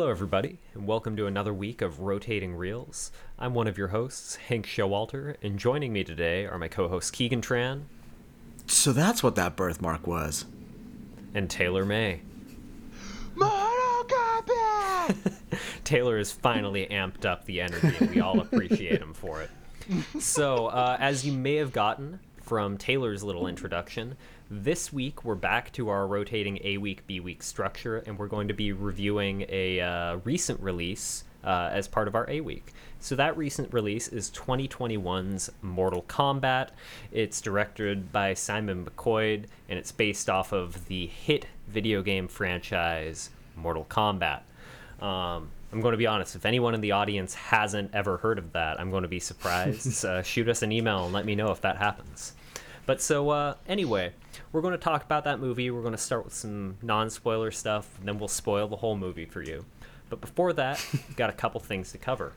Hello, everybody, and welcome to another week of Rotating Reels. I'm one of your hosts, Hank Showalter, and joining me today are my co hosts Keegan Tran So that's what that birthmark was. and Taylor May. Mortal Kombat! Taylor has finally amped up the energy, and we all appreciate him for it. So, uh, as you may have gotten from Taylor's little introduction, this week we're back to our rotating A week, B week structure, and we're going to be reviewing a uh, recent release uh, as part of our A week. So, that recent release is 2021's Mortal Kombat. It's directed by Simon McQuoid, and it's based off of the hit video game franchise Mortal Kombat. Um, I'm going to be honest. If anyone in the audience hasn't ever heard of that, I'm going to be surprised. uh, shoot us an email and let me know if that happens. But so uh, anyway, we're going to talk about that movie. We're going to start with some non-spoiler stuff, and then we'll spoil the whole movie for you. But before that, we've got a couple things to cover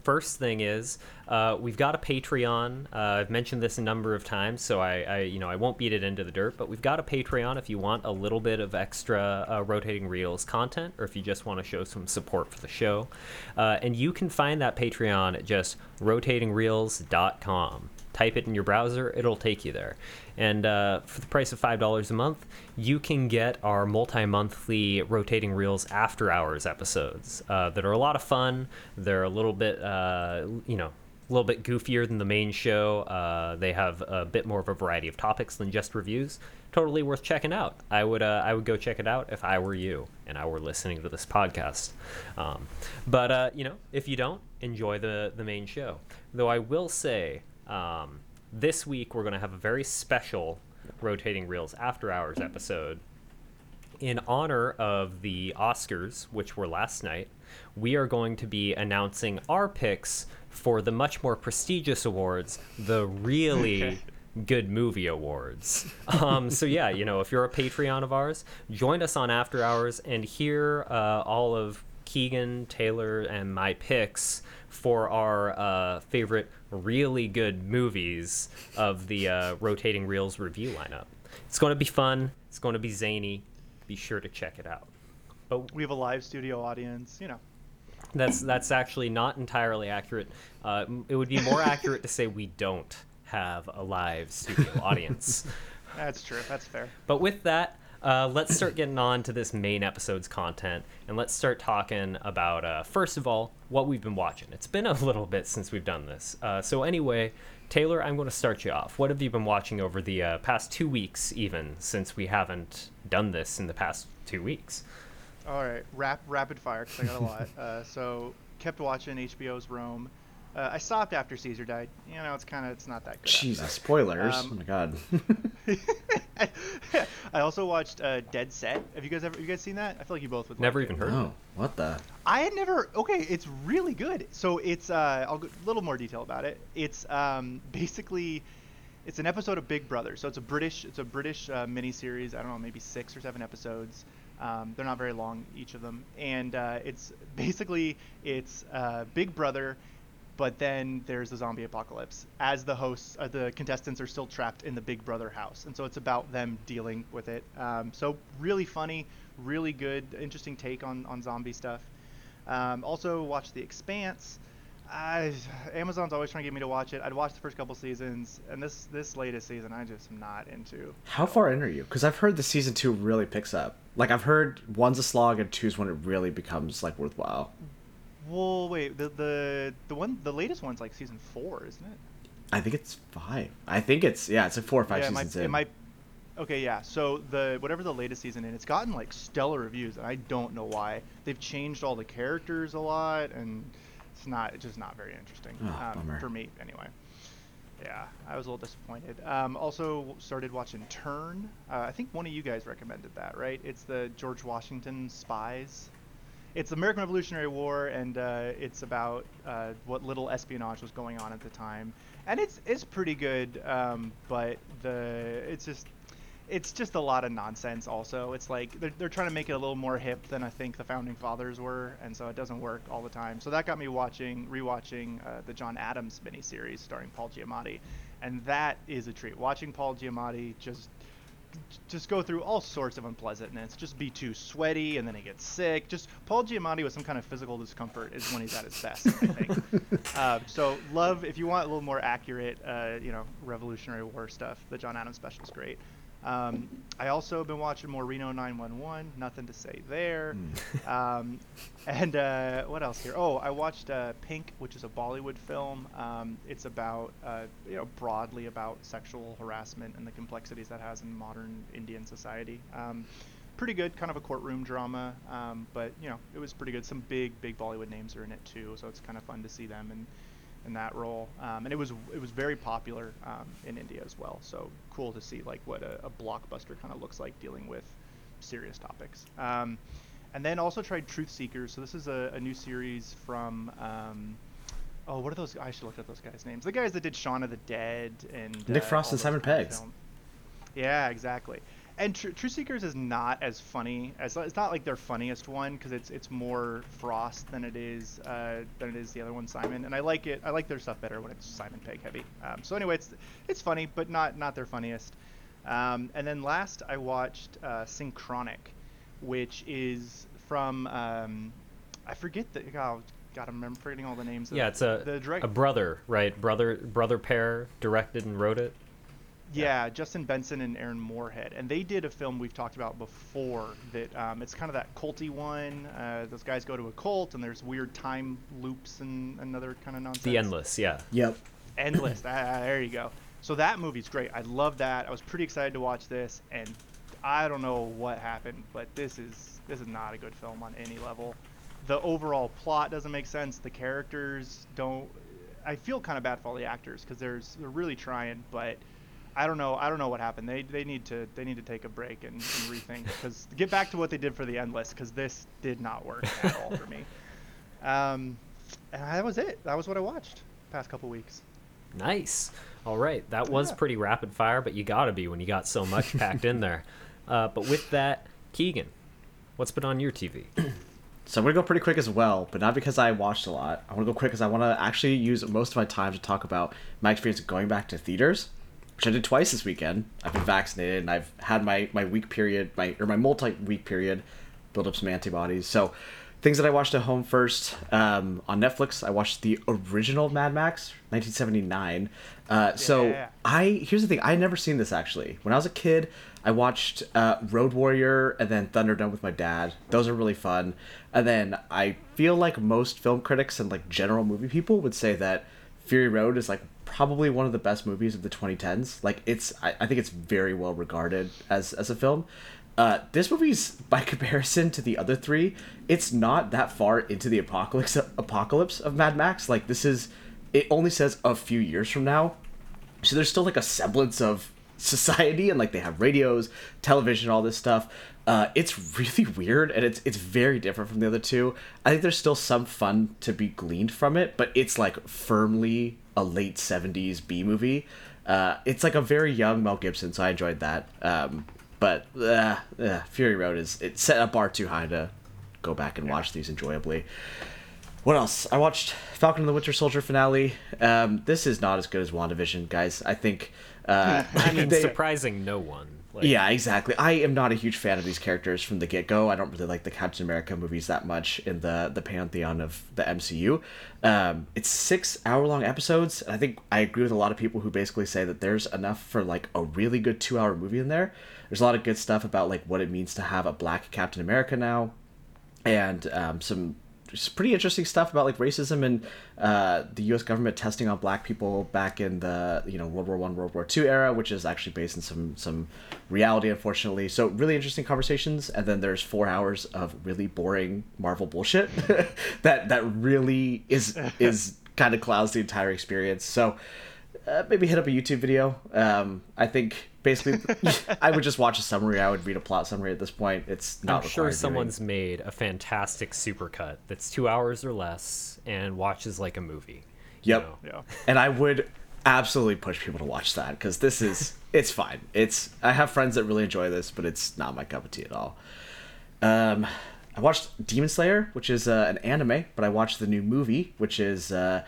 first thing is uh, we've got a patreon uh, i've mentioned this a number of times so I, I you know i won't beat it into the dirt but we've got a patreon if you want a little bit of extra uh, rotating reels content or if you just want to show some support for the show uh, and you can find that patreon at just rotatingreels.com type it in your browser it'll take you there. And uh, for the price of $5 a month you can get our multi-monthly rotating reels after hours episodes uh, that are a lot of fun. They're a little bit uh, you know a little bit goofier than the main show. Uh, they have a bit more of a variety of topics than just reviews. Totally worth checking out. I would uh, i would go check it out if i were you and i were listening to this podcast. Um, but uh, you know if you don't enjoy the the main show. Though i will say um, this week we're going to have a very special rotating reels after hours episode in honor of the Oscars, which were last night, we are going to be announcing our picks for the much more prestigious awards, the really Okay. good movie awards. Um, so yeah, you know, if you're a Patreon of ours, join us on After Hours and hear uh, all of Keegan, Taylor, and my picks for our uh, favorite really good movies of the uh, rotating reels review lineup. It's going to be fun. It's going to be zany. Be sure to check it out. But we have a live studio audience, you know. that's that's actually not entirely accurate. Uh, it would be more accurate to say we don't have a live studio audience. That's true. That's fair. But with that, uh, let's start getting on to this main episode's content, and let's start talking about uh, first of all what we've been watching. It's been a little bit since we've done this. Uh, so anyway, Taylor, I'm going to start you off. What have you been watching over the uh, past two weeks, even since we haven't done this in the past two weeks? All right, rap rapid fire because I got a lot. uh, so kept watching HBO's Rome. Uh, I stopped after Caesar died. You know, it's kind of it's not that good. after Jesus, spoilers. Um, oh my god. I also watched uh, Dead Set. Have you guys ever you guys seen that? I feel like you both would. Never like even it. heard of oh, what the? I had never. Okay, it's really good. So it's uh, I'll go a little more detail about it. It's um, basically, it's an episode of Big Brother. So it's a British, it's a British uh, miniseries. I don't know, maybe six or seven episodes. Um, they're not very long, each of them, and uh, it's basically it's uh, Big Brother, but then there's the zombie apocalypse. As the hosts, uh, the contestants are still trapped in the Big Brother house, and so it's about them dealing with it. Um, so really funny, really good, interesting take on on zombie stuff. Um, also watch The Expanse. I, Amazon's always trying to get me to watch it. I'd watched the first couple seasons, and this this latest season I just am not into. How far in are you? Because I've heard the season two really picks up. Like I've heard one's a slog and two's when it really becomes like worthwhile. Well, wait, the the the one the latest one's like season four, isn't it? I think it's five. I think it's yeah, it's like four or five yeah, it seasons might, in. it might. Okay, yeah. So the whatever the latest season in, it's gotten like stellar reviews, and I don't know why. They've changed all the characters a lot, and it's not it's just not very interesting Oh, um, for me anyway. Yeah, I was a little disappointed. Um, also started watching Turn. Uh, I think one of you guys recommended that, right? It's the George Washington spies. It's the American Revolutionary War, and uh, it's about uh, what little espionage was going on at the time. And it's it's pretty good, um, but the it's just it's just a lot of nonsense. Also, it's like they're they're trying to make it a little more hip than I think the founding fathers were, and so it doesn't work all the time. So that got me watching rewatching uh, the John Adams miniseries starring Paul Giamatti, and that is a treat. Watching Paul Giamatti just just go through all sorts of unpleasantness. Just be too sweaty, and then he gets sick. Just Paul Giamatti with some kind of physical discomfort is when he's at his best. I think. uh, so love if you want a little more accurate, uh, you know, Revolutionary War stuff. The John Adams special is great. Um, I also have been watching more Reno 911. Nothing to say there. Hmm. Um, and uh, what else here? Oh, I watched uh, Pink, which is a Bollywood film. Um, it's about, uh, you know, broadly about sexual harassment and the complexities that has in modern Indian society. Um, pretty good, kind of a courtroom drama, um, but you know, it was pretty good. Some big, big Bollywood names are in it too, so it's kind of fun to see them and in that role, um, and it was it was very popular um, in India as well. So cool to see like what a, a blockbuster kind of looks like dealing with serious topics. Um, and then also tried Truth Seekers. So this is a, a new series from um, oh what are those? I should look at those guys' names. The guys that did Shaun of the Dead and Nick uh, Frost and Simon kind of Peggs. films. Yeah, exactly. And Tr- True Seekers is not as funny as it's not like their funniest one because it's it's more Frost than it is uh, than it is the other one Simon. And I like it. I like their stuff better when it's Simon Pegg heavy. Um, so anyway, it's it's funny, but not not their funniest. Um, and then last I watched uh, Synchronic, which is from um, I forget the oh, God I'm forgetting all the names. Yeah, of it's a the direct a brother, right? Brother brother pair directed and wrote it. Yeah, Justin Benson and Aaron Moorhead, and they did a film we've talked about before. That um, it's kind of that culty one. Uh, those guys go to a cult, and there's weird time loops and another kind of nonsense. The Endless, yeah. Yep. Endless. ah, there you go. So that movie's great. I love that. I was pretty excited to watch this, and I don't know what happened, but this is this is not a good film on any level. The overall plot doesn't make sense. The characters don't. I feel kind of bad for all the actors because there's they're really trying, but I don't know. I don't know what happened. They they need to they need to take a break and, and rethink because get back to what they did for the Endless because this did not work at all for me. Um, and that was it. That was what I watched past couple weeks. Nice. All right, that was Yeah. pretty rapid fire, but you gotta be when you got so much packed in there. Uh, but with that, Keegan, what's been on your TV? So I'm gonna go pretty quick as well, but not because I watched a lot. I want to go quick because I want to actually use most of my time to talk about my experience going back to theaters, which I did twice this weekend. I've been vaccinated and I've had my my week period, my or my multi week period, build up some antibodies. So things that I watched at home first um, on Netflix. I watched the original Mad Max, 1979. Uh, so Yeah. I here's the thing. I had never seen this actually. When I was a kid, I watched uh, Road Warrior and then Thunderdome with my dad. Those are really fun. And then I feel like most film critics and like general movie people would say that Fury Road is like probably one of the best movies of the 2010s. Like it's, I, I think it's very well regarded as as a film. Uh, this movie's by comparison to the other three, it's not that far into the apocalypse apocalypse of Mad Max. Like this is, it only says a few years from now, so there's still like a semblance of society and like they have radios television all this stuff uh, it's really weird and it's it's very different from the other two. I think there's still some fun to be gleaned from it but it's like firmly a late 70s b movie. Uh, it's like a very young mel gibson so i enjoyed that um, but uh, uh, fury road is it set a bar too high to go back and watch these enjoyably what else? I watched Falcon and the Winter Soldier finale. Um, this is not as good as WandaVision, guys. I think. Uh, I mean, they- surprising no one. Like, yeah, exactly. I am not a huge fan of these characters from the get go. I don't really like the Captain America movies that much in the the pantheon of the MCU. Um, it's six hour long episodes. and I think I agree with a lot of people who basically say that there's enough for like a really good two hour movie in there. There's a lot of good stuff about like what it means to have a black Captain America now, and um, some just pretty interesting stuff about like racism and uh, the U.S. government testing on black people back in the you know World War One, World War Two era, which is actually based in some some reality, unfortunately. So really interesting conversations, and then there's four hours of really boring Marvel bullshit that that really is is kind of clouds the entire experience. So uh, maybe hit up a YouTube video. Um, I think basically I would just watch a summary. I would read a plot summary at this point. It's not. I'm sure required viewing. someone's made a fantastic supercut that's two hours or less and watches like a movie. you Yep. know? Yeah. and I would absolutely push people to watch that because this is it's fine. It's I have friends that really enjoy this, but it's not my cup of tea at all. Um, I watched Demon Slayer, which is uh, an anime, but I watched the new movie, which is uh,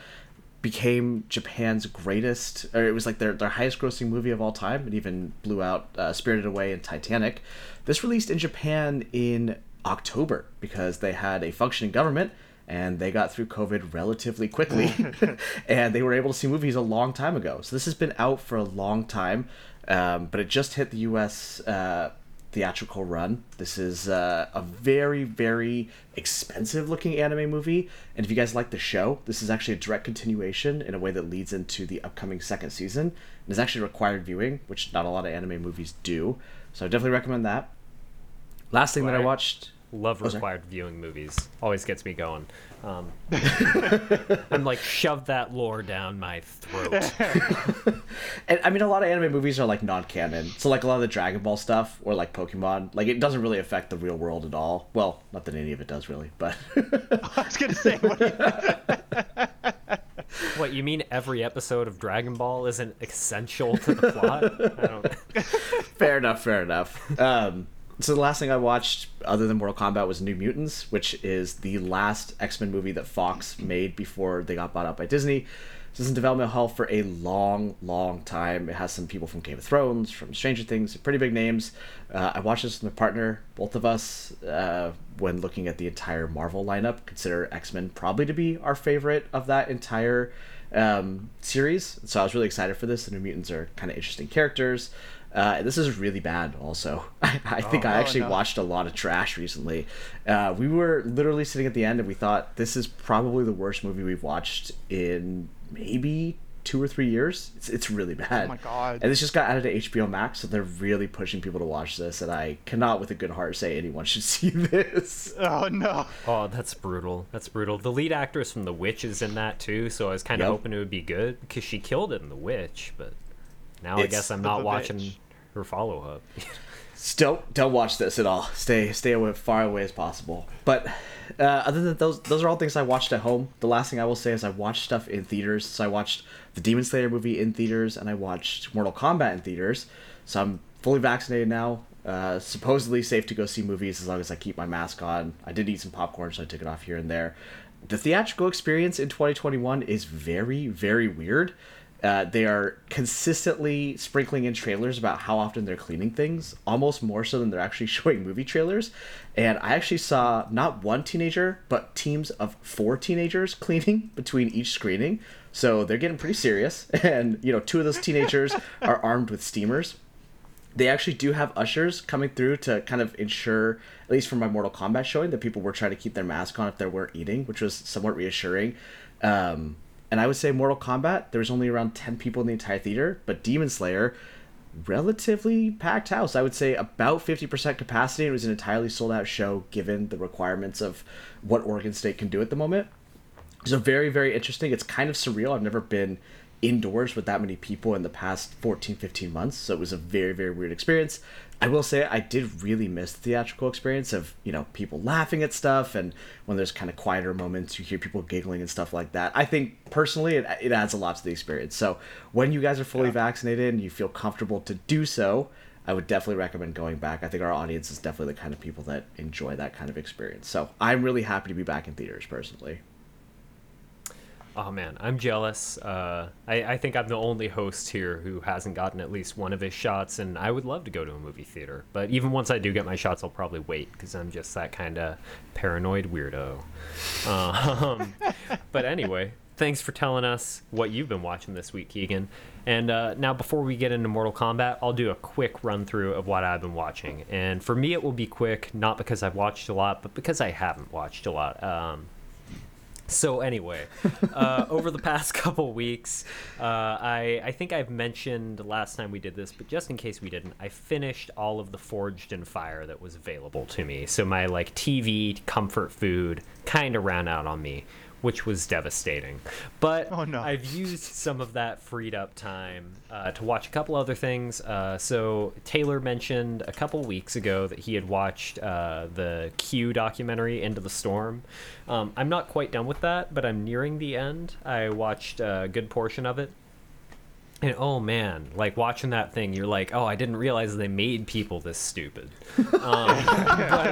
became Japan's greatest, or it was like their, their highest grossing movie of all time. It even blew out uh, Spirited Away and Titanic. This released in Japan in October because they had a functioning government and they got through COVID relatively quickly, and they were able to see movies a long time ago. So this has been out for a long time, um, but it just hit the U.S. Uh, theatrical run. This is uh, a very, very expensive looking anime movie, and if you guys like the show, this is actually a direct continuation in a way that leads into the upcoming second season. And is actually required viewing, which not a lot of anime movies do. So I definitely recommend that. Last thing that I watched Love Oh, required viewing movies. Always gets me going. Um, I'm like, shove that lore down my throat. And I mean, a lot of anime movies are like non-canon. So like a lot of the Dragon Ball stuff or like Pokemon, like it doesn't really affect the real world at all. Well, not that any of it does really, but I was gonna say, what you- what, you mean every episode of Dragon Ball isn't essential to the plot? I don't. fair enough, fair enough. Um, so the last thing I watched, other than Mortal Kombat, was New Mutants, which is the last X Men movie that Fox made before they got bought out by Disney. This is in development hell for a long, long time. It has some people from Game of Thrones, from Stranger Things, pretty big names. Uh, I watched this with my partner, both of us, uh, when looking at the entire Marvel lineup. Consider X Men probably to be our favorite of that entire um, series. So I was really excited for this. The New Mutants are kind of interesting characters. Uh, this is really bad. Also, I, I think I Oh, actually no. watched a lot of trash recently. Uh, we were literally sitting at the end, and we thought this is probably the worst movie we've watched in maybe two or three years. It's, it's really bad. Oh my God. And this just got added to HBO Max, so they're really pushing people to watch this. And I cannot, with a good heart, say anyone should see this. oh no. Oh, that's brutal. That's brutal. The lead actress from The Witch is in that too, so I was kind of Yep. hoping it would be good because she killed it in The Witch, but now I guess I'm not watching her follow up. don't don't watch this at all. Stay stay away far away as possible. But uh, other than those, those are all things I watched at home. The last thing I will say is I watched stuff in theaters. So I watched the Demon Slayer movie in theaters, and I watched Mortal Kombat in theaters. So I'm fully vaccinated now. Uh, supposedly safe to go see movies as long as I keep my mask on. I did eat some popcorn, so I took it off here and there. The theatrical experience in 2021 is very, very weird. Uh, they are consistently sprinkling in trailers about how often they're cleaning things, almost more so than they're actually showing movie trailers. And I actually saw not one teenager, but teams of four teenagers cleaning between each screening. So they're getting pretty serious. And, you know, two of those teenagers are armed with steamers they actually do have ushers coming through to kind of ensure, at least from my Mortal Kombat showing, that people were trying to keep their mask on if they weren't eating, which was somewhat reassuring. Um, and I would say Mortal Kombat, there was only around 10 people in the entire theater, but Demon Slayer, relatively packed house. I would say about 50% capacity. It was an entirely sold out show given the requirements of what Oregon State can do at the moment. So very, very interesting. It's kind of surreal. I've never been indoors with that many people in the past 14, 15 months. So it was a very, very weird experience. I will say I did really miss the theatrical experience of, you know, people laughing at stuff and when there's kind of quieter moments, you hear people giggling and stuff like that. I think personally it, it adds a lot to the experience. So when you guys are fully vaccinated and you feel comfortable to do so, I would definitely recommend going back. I think our audience is definitely the kind of people that enjoy that kind of experience. So I'm really happy to be back in theaters personally. Oh man, I'm jealous. Uh, I, I think I'm the only host here who hasn't gotten at least one of his shots, and I would love to go to a movie theater. But even once I do get my shots, I'll probably wait because I'm just that kind of paranoid weirdo. Um, but anyway, thanks for telling us what you've been watching this week, Keegan. And uh, now, before we get into Mortal Kombat, I'll do a quick run through of what I've been watching. And for me, it will be quick, not because I've watched a lot, but because I haven't watched a lot. Um, so anyway, uh, over the past couple weeks, uh, I I think I've mentioned last time we did this, but just in case we didn't, I finished all of the Forged in Fire that was available to me. So my like TV comfort food kind of ran out on me, which was devastating. But Oh, no. I've used some of that freed up time uh, to watch a couple other things. Uh, so Taylor mentioned a couple weeks ago that he had watched uh, the Q documentary Into the Storm. Um, I'm not quite done with that, but I'm nearing the end. I watched a good portion of it. And oh man, like watching that thing, you're like, oh, I didn't realize they made people this stupid. Um, but,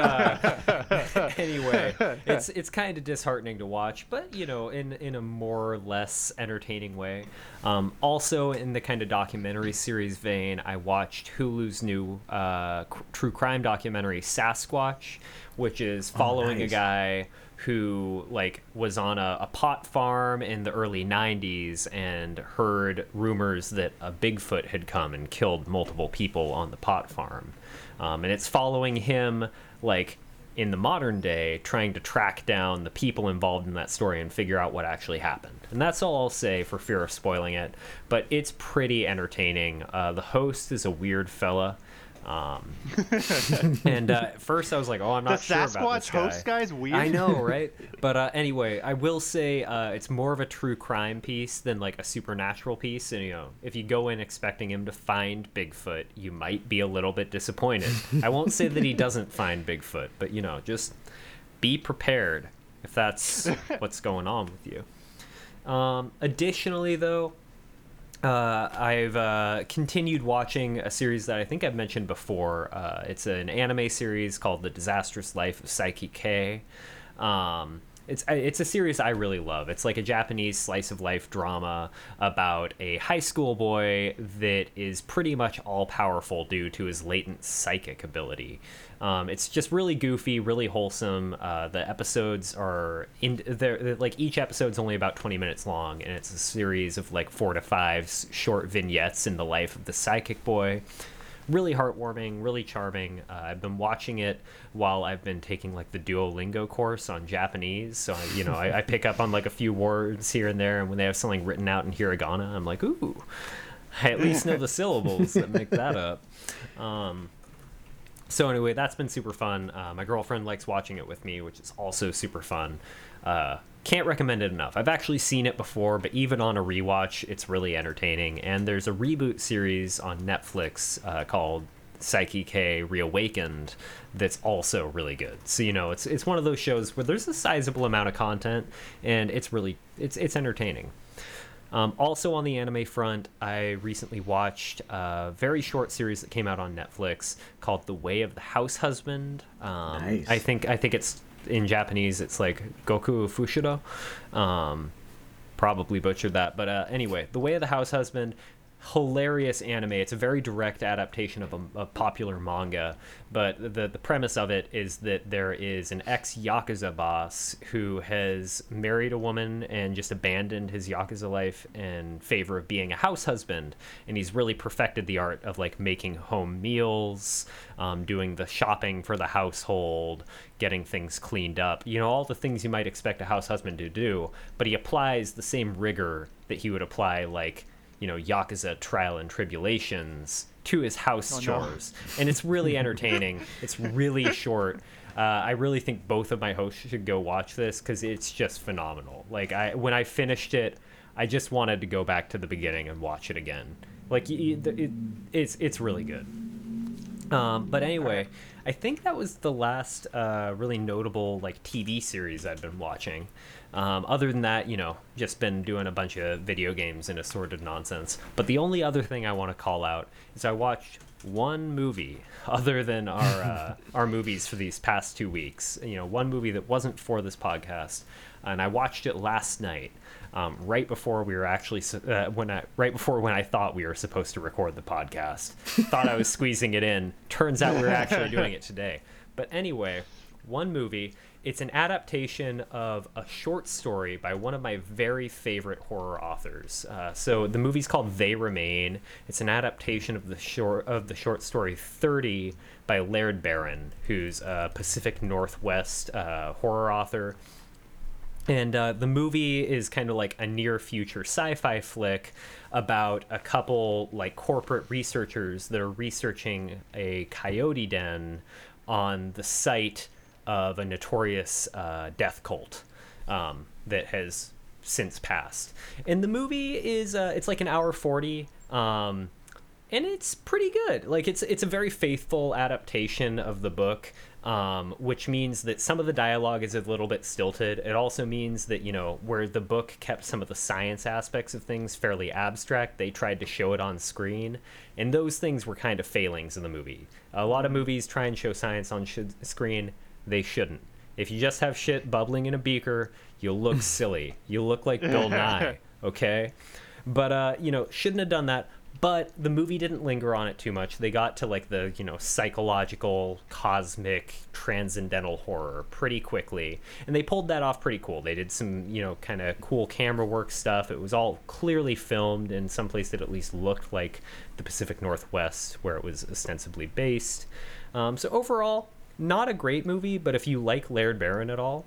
uh, anyway, it's it's kind of disheartening to watch, but you know, in in a more or less entertaining way. Um, also, in the kind of documentary series vein, I watched Hulu's new uh, c- true crime documentary Sasquatch, which is following a nice. guy who like was on a, a pot farm in the early 90s and heard rumors that a bigfoot had come and killed multiple people on the pot farm. Um, and it's following him like in the modern day trying to track down the people involved in that story and figure out what actually happened. And that's all i'll say for fear of spoiling it but it's pretty entertaining. Uh, the host is a weird fella um, and uh, at first I was like, "Oh, I'm The not sure about this guy." host guy's weird. I know, right? But uh, anyway, I will say uh, it's more of a true crime piece than like a supernatural piece. And you know, if you go in expecting him to find Bigfoot, you might be a little bit disappointed. I won't say that he doesn't find Bigfoot, but you know, just be prepared if that's what's going on with you. Um, additionally, though, uh, I've uh, continued watching a series that I think I've mentioned before. Uh, it's an anime series called The Disastrous Life of Saiki K. Um, it's it's a series I really love. It's like a Japanese slice of life drama about a high school boy that is pretty much all powerful due to his latent psychic ability. Um, it's just really goofy, really wholesome. Uh, the episodes are in they're- like each episode's only about 20 minutes long, and it's a series of like four to five short vignettes in the life of the psychic boy. Really heartwarming, really charming. Uh, I've been watching it while I've been taking like the Duolingo course on Japanese, so I, you know I, I pick up on like a few words here and there, and when they have something written out in hiragana, I'm like, ooh, I at least know the syllables that make that up. Um, so anyway, that's been super fun. Uh, my girlfriend likes watching it with me, which is also super fun. Uh, can't recommend it enough. I've actually seen it before, but even on a rewatch, it's really entertaining. And there's a reboot series on Netflix uh, called Saiki K Reawakened that's also really good. So you know, it's it's one of those shows where there's a sizable amount of content, and it's really it's it's entertaining. Um, also on the anime front, I recently watched a very short series that came out on Netflix called "The Way of the House Husband." Um, Nice. I think I think it's in Japanese. It's like Goku Fushiro. Um, probably butchered that, but uh, anyway, "The Way of the House Husband." Hilarious anime. It's a very direct adaptation of a, a popular manga, but the the premise of it is that there is an ex yakuza boss who has married a woman and just abandoned his yakuza life in favor of being a house husband, and he's really perfected the art of like making home meals, um, doing the shopping for the household, getting things cleaned up. You know all the things you might expect a house husband to do, but he applies the same rigor that he would apply like you know yakuza trial and tribulations to his house Oh, no. chores. And it's really entertaining. It's really short. Uh, i really think both of my hosts should go watch this because it's just phenomenal. Like i when i finished it i just wanted to go back to the beginning and watch it again. Like y- it, it's it's really good. Um, but anyway, I think that was the last uh, really notable like TV series I've been watching. Um, other than that, you know, just been doing a bunch of video games and assorted nonsense. But the only other thing I want to call out is I watched one movie other than our uh, our movies for these past two weeks. You know, one movie that wasn't for this podcast, and I watched it last night um, right before we were actually uh, when I right before when I thought we were supposed to record the podcast. thought I was squeezing it in. Turns out we were actually doing it today. But anyway, one movie. It's an adaptation of a short story by one of my very favorite horror authors. Uh, so the movie's called They Remain. It's an adaptation of the short of the short story Thirty by Laird Barron, who's a Pacific Northwest uh, horror author. And uh, the movie is kind of like a near future sci fi flick about a couple like corporate researchers that are researching a coyote den on the site of a notorious uh, death cult um, that has since passed. And the movie is uh, it's like an hour 40. Um, and it's pretty good. Like it's it's a very faithful adaptation of the book, um, which means that some of the dialogue is a little bit stilted. It also means that you know where the book kept some of the science aspects of things fairly abstract, they tried to show it on screen, and those things were kind of failings in the movie. A lot of movies try and show science on sh- screen, they shouldn't. If you just have shit bubbling in a beaker, you look silly. You look like Bill Nye, okay? But uh, you know, shouldn't have done that. But the movie didn't linger on it too much. They got to like the, you know, psychological, cosmic, transcendental horror pretty quickly. And they pulled that off pretty cool. They did some, you know, kind of cool camera work stuff. It was all clearly filmed in some place that at least looked like the Pacific Northwest, where it was ostensibly based. Um, so overall, not a great movie, but if you like Laird Barron at all,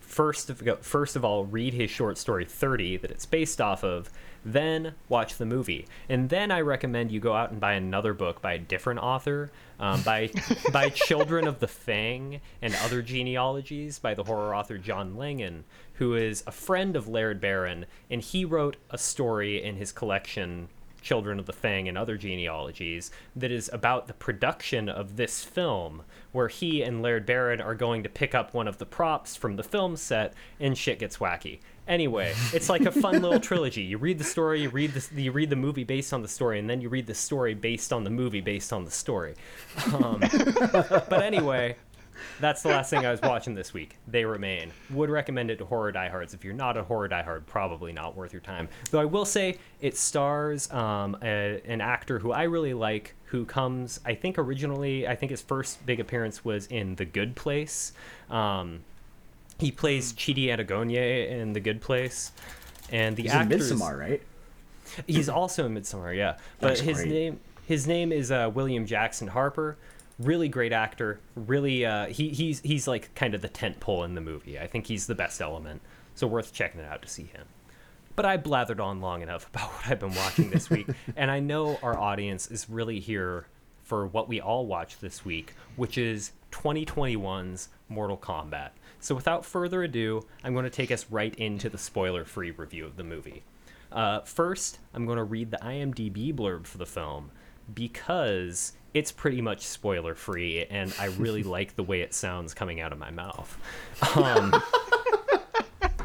first of, first of all, read his short story 30 that it's based off of, then watch the movie. And then I recommend you go out and buy another book by a different author, um, by, by Children of the Fang and Other Genealogies by the horror author John Langan, who is a friend of Laird Barron, and he wrote a story in his collection Children of the Fang and other genealogies that is about the production of this film, where he and Laird Barron are going to pick up one of the props from the film set and shit gets wacky. Anyway, it's like a fun little trilogy. You read the story, you read the you read the movie based on the story, and then you read the story based on the movie based on the story. Um, but anyway, that's the last thing I was watching this week. They remain. Would recommend it to horror diehards. If you're not a horror diehard, probably not worth your time. Though I will say it stars um, a, an actor who I really like, who comes. I think originally, I think his first big appearance was in The Good Place. Um, he plays Chidi Anagonye in The Good Place, and the He's actor in Midsommar, right? He's also in Midsommar, yeah. But That's his great. name his name is uh, William Jackson Harper. Really great actor. Really, uh, he he's he's like kind of the tent pole in the movie. I think he's the best element. So worth checking it out to see him. But I blathered on long enough about what I've been watching this week, and I know our audience is really here for what we all watched this week, which is 2021's Mortal Kombat. So without further ado, I'm going to take us right into the spoiler-free review of the movie. Uh, first, I'm going to read the IMDb blurb for the film because it's pretty much spoiler free, and I really like the way it sounds coming out of my mouth. Um,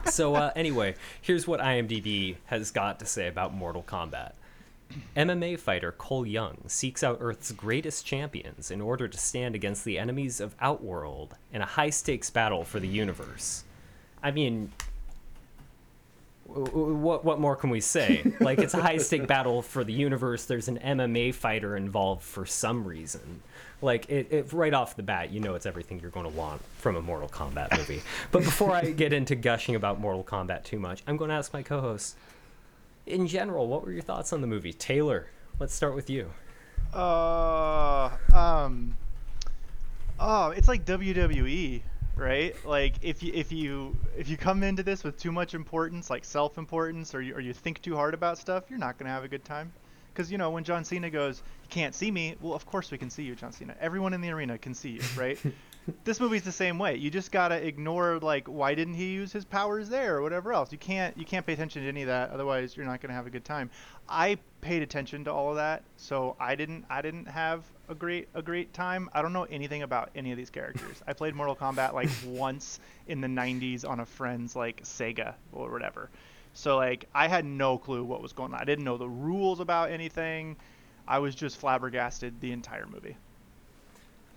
so, uh, anyway, here's what IMDb has got to say about Mortal Kombat. MMA fighter Cole Young seeks out Earth's greatest champions in order to stand against the enemies of Outworld in a high stakes battle for the universe. I mean, what what more can we say? Like it's a high stake battle for the universe. There's an MMA fighter involved for some reason. Like it, it right off the bat, you know it's everything you're going to want from a Mortal Kombat movie. but before I get into gushing about Mortal Kombat too much, I'm going to ask my co-host. In general, what were your thoughts on the movie, Taylor? Let's start with you. Uh, um, oh, it's like WWE, right? Like if you if you if you come into this with too much importance, like self-importance, or you or you think too hard about stuff, you're not gonna have a good time. Because you know when John Cena goes, "You can't see me." Well, of course we can see you, John Cena. Everyone in the arena can see you, right? this movie's the same way. You just gotta ignore like why didn't he use his powers there or whatever else. You can't you can't pay attention to any of that. Otherwise, you're not gonna have a good time. I paid attention to all of that, so I didn't I didn't have a great a great time. I don't know anything about any of these characters. I played Mortal Kombat like once in the 90s on a friend's like Sega or whatever. So like I had no clue what was going on. I didn't know the rules about anything. I was just flabbergasted the entire movie.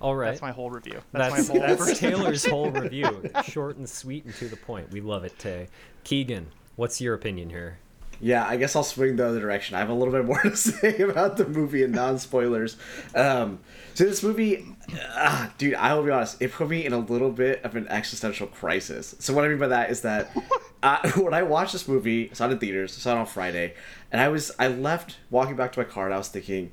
All right. That's my whole review. That's, That's, my whole that's Taylor's whole review. Short and sweet and to the point. We love it, Tay. Keegan, what's your opinion here? Yeah, I guess I'll swing the other direction. I have a little bit more to say about the movie and non spoilers. Um, so this movie, ah, dude, I will be honest, it put me in a little bit of an existential crisis. So what I mean by that is that uh, when I watched this movie, I saw it in theaters, I saw it on Friday, and I was I left walking back to my car, and I was thinking,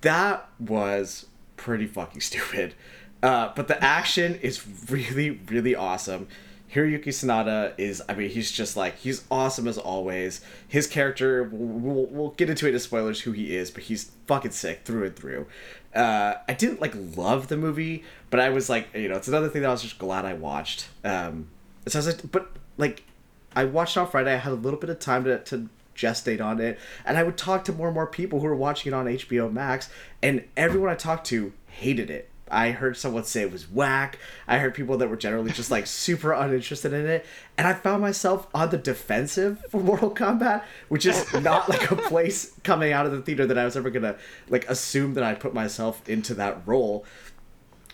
that was pretty fucking stupid. Uh, but the action is really, really awesome. Hiroyuki Sanada is, I mean, he's just like, he's awesome as always. His character, we'll, we'll get into it in spoilers who he is, but he's fucking sick through and through. Uh, I didn't, like, love the movie, but I was like, you know, it's another thing that I was just glad I watched. Um, so I was like, but, like, I watched on Friday. I had a little bit of time to, to gestate on it, and I would talk to more and more people who were watching it on HBO Max, and everyone I talked to hated it. I heard someone say it was whack. I heard people that were generally just like super uninterested in it, and I found myself on the defensive for Mortal Kombat, which is not like a place coming out of the theater that I was ever gonna like assume that I'd put myself into that role.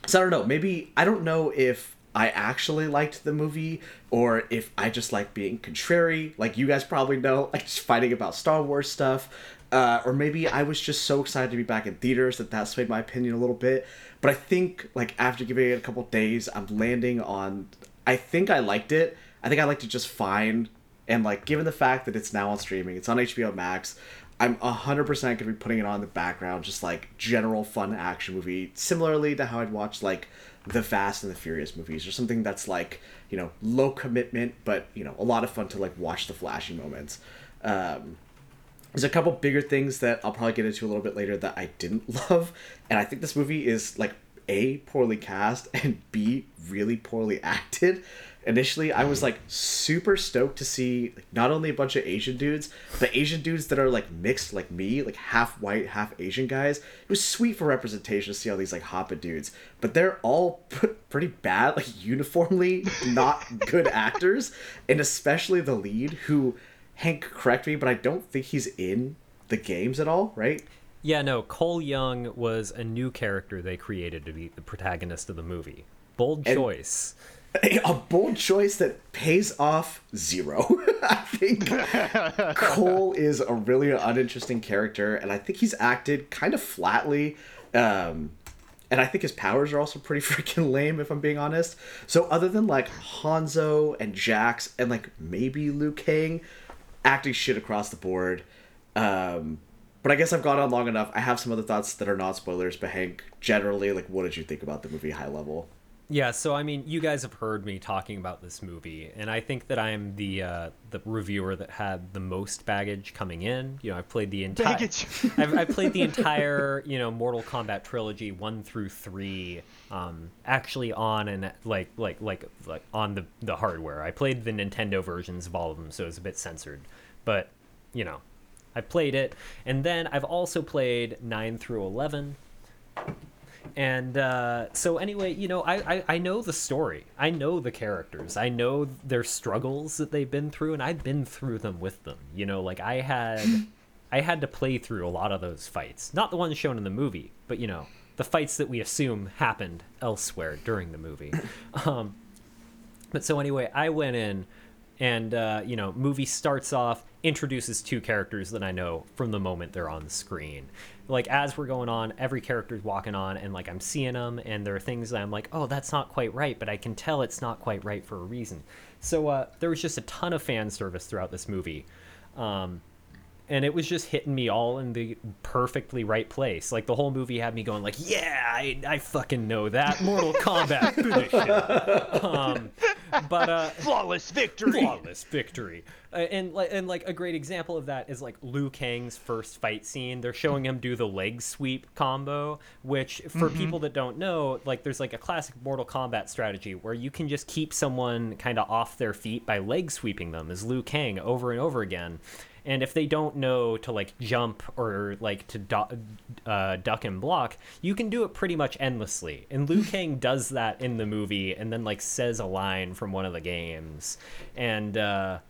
So I don't know. Maybe I don't know if I actually liked the movie or if I just like being contrary, like you guys probably know, like just fighting about Star Wars stuff. Uh, or maybe I was just so excited to be back in theaters that that swayed my opinion a little bit. But I think, like, after giving it a couple days, I'm landing on. I think I liked it. I think I liked it just fine. And, like, given the fact that it's now on streaming, it's on HBO Max, I'm 100% going to be putting it on the background, just like general fun action movie, similarly to how I'd watch, like, the Fast and the Furious movies, or something that's, like, you know, low commitment, but, you know, a lot of fun to, like, watch the flashy moments. Um, there's a couple bigger things that I'll probably get into a little bit later that I didn't love, and I think this movie is like a poorly cast and b really poorly acted. Initially, I was like super stoked to see like, not only a bunch of Asian dudes, but Asian dudes that are like mixed, like me, like half white, half Asian guys. It was sweet for representation to see all these like hapa dudes, but they're all p- pretty bad, like uniformly not good actors, and especially the lead who Hank, correct me, but I don't think he's in the games at all, right? Yeah, no. Cole Young was a new character they created to be the protagonist of the movie. Bold And- choice. A bold choice that pays off zero. I think Cole is a really uninteresting character, and I think he's acted kind of flatly. Um, and I think his powers are also pretty freaking lame, if I'm being honest. So, other than like Hanzo and Jax and like maybe Liu Kang, acting shit across the board. Um, but I guess I've gone on long enough. I have some other thoughts that are not spoilers, but Hank, generally, like, what did you think about the movie high level? Yeah, so I mean, you guys have heard me talking about this movie, and I think that I'm the uh, the reviewer that had the most baggage coming in. You know, I've played the entire Baggage. I've, I've played the entire you know Mortal Kombat trilogy one through three, um, actually on and like like like like on the the hardware. I played the Nintendo versions of all of them, so it's a bit censored, but you know, I played it, and then I've also played nine through eleven and uh, so anyway you know I, I i know the story. I know the characters. I know their struggles that they've been through and i've been through them with them. You know like i had i had to play through a lot of those fights. Not the ones shown in the movie but you know the fights that we assume happened elsewhere during the movie. Um, but so anyway, I went in, and uh, you know, movie starts off introduces two characters that I know from the moment they're on the screen. Like as we're going on, every character's walking on, and like I'm seeing them, and there are things that I'm like, oh, that's not quite right, but I can tell it's not quite right for a reason. So uh, there was just a ton of fan service throughout this movie. Um, and it was just hitting me all in the perfectly right place. Like the whole movie had me going like, "Yeah, I, I fucking know that Mortal Kombat finish." Um, but uh, Flawless victory. flawless victory. Uh, and like and like a great example of that is like Liu Kang's first fight scene. They're showing him do the leg sweep combo, which for people that don't know, like there's like a classic Mortal Kombat strategy where you can just keep someone kind of off their feet by leg sweeping them as Liu Kang over and over again. And if they don't know to like jump or like to du- uh, duck and block, you can do it pretty much endlessly. And Liu Kang does that in the movie, and then like says a line from one of the games. And uh,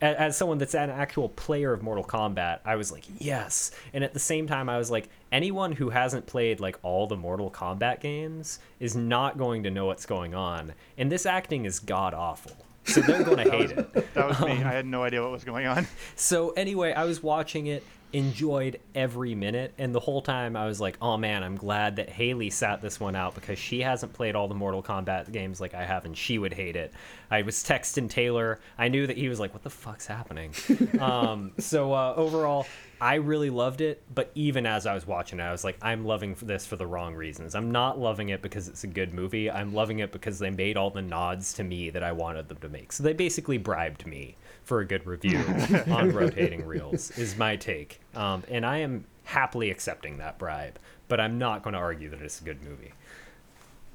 as someone that's an actual player of Mortal Kombat, I was like, yes. And at the same time, I was like, anyone who hasn't played like all the Mortal Kombat games is not going to know what's going on. And this acting is god awful. So they're going to hate it. That was me. I had no idea what was going on. So anyway, I was watching it, enjoyed every minute, and the whole time I was like, "Oh man, I'm glad that Haley sat this one out because she hasn't played all the Mortal Kombat games like I have, and she would hate it." I was texting Taylor. I knew that he was like, "What the fuck's happening?" um, so uh, overall, I really loved it. But even as I was watching it, I was like, "I'm loving this for the wrong reasons. I'm not loving it because it's a good movie. I'm loving it because they made all the nods to me that I wanted them to make. So they basically bribed me." For a good review on rotating reels is my take, um, and I am happily accepting that bribe. But I'm not going to argue that it's a good movie.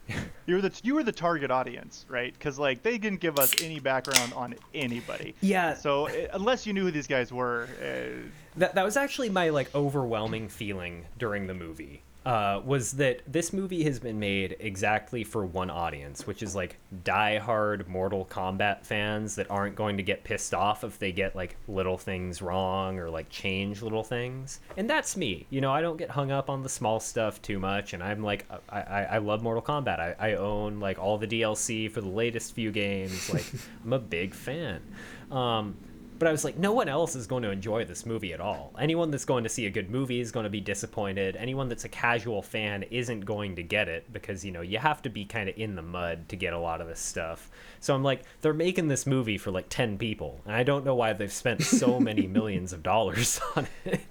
You were the you were the target audience, right? Because like they didn't give us any background on anybody. Yeah. So uh, unless you knew who these guys were, uh, That that was actually my like overwhelming feeling during the movie. uh, was that this movie has been made exactly for one audience, which is like die-hard Mortal Kombat fans that aren't going to get pissed off if they get like little things wrong or like change little things. And that's me. You know, I don't get hung up on the small stuff too much, and I'm like, I, I, I love Mortal Kombat. I, I own like all the DLC for the latest few games. Like, I'm a big fan. Um, but I was like, no one else is going to enjoy this movie at all. Anyone that's going to see a good movie is going to be disappointed. Anyone that's a casual fan isn't going to get it because, you know, you have to be kind of in the mud to get a lot of this stuff. So I'm like, they're making this movie for like 10 people. And I don't know why they've spent so many millions of dollars on it,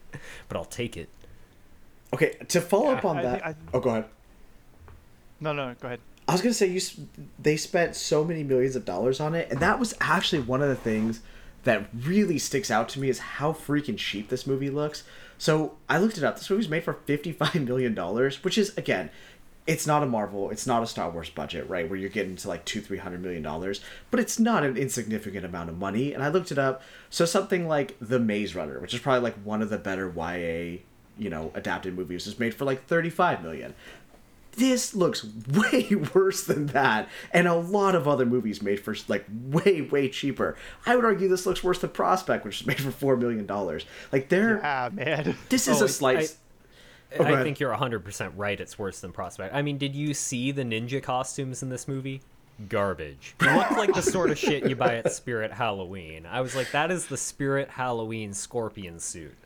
but I'll take it. Okay, to follow Yeah, up on I that. thi- I- oh, go ahead. No, no, go ahead. I was gonna say you. They spent so many millions of dollars on it, and that was actually one of the things that really sticks out to me is how freaking cheap this movie looks. So I looked it up. This movie was made for fifty-five million dollars, which is again, it's not a Marvel, it's not a Star Wars budget, right? Where you're getting to like two, three hundred million dollars, but it's not an insignificant amount of money. And I looked it up. So something like The Maze Runner, which is probably like one of the better YA, you know, adapted movies, is made for like thirty-five million this looks way worse than that and a lot of other movies made for like way way cheaper i would argue this looks worse than prospect which is made for four million dollars like they're Ah, man. this is Oh, a slice I, Oh, I think you're 100% right. It's worse than Prospect. I mean, did you see the ninja costumes in this movie? Garbage. It looked like the sort of shit you buy at Spirit Halloween. I was like, that is the Spirit Halloween scorpion suit.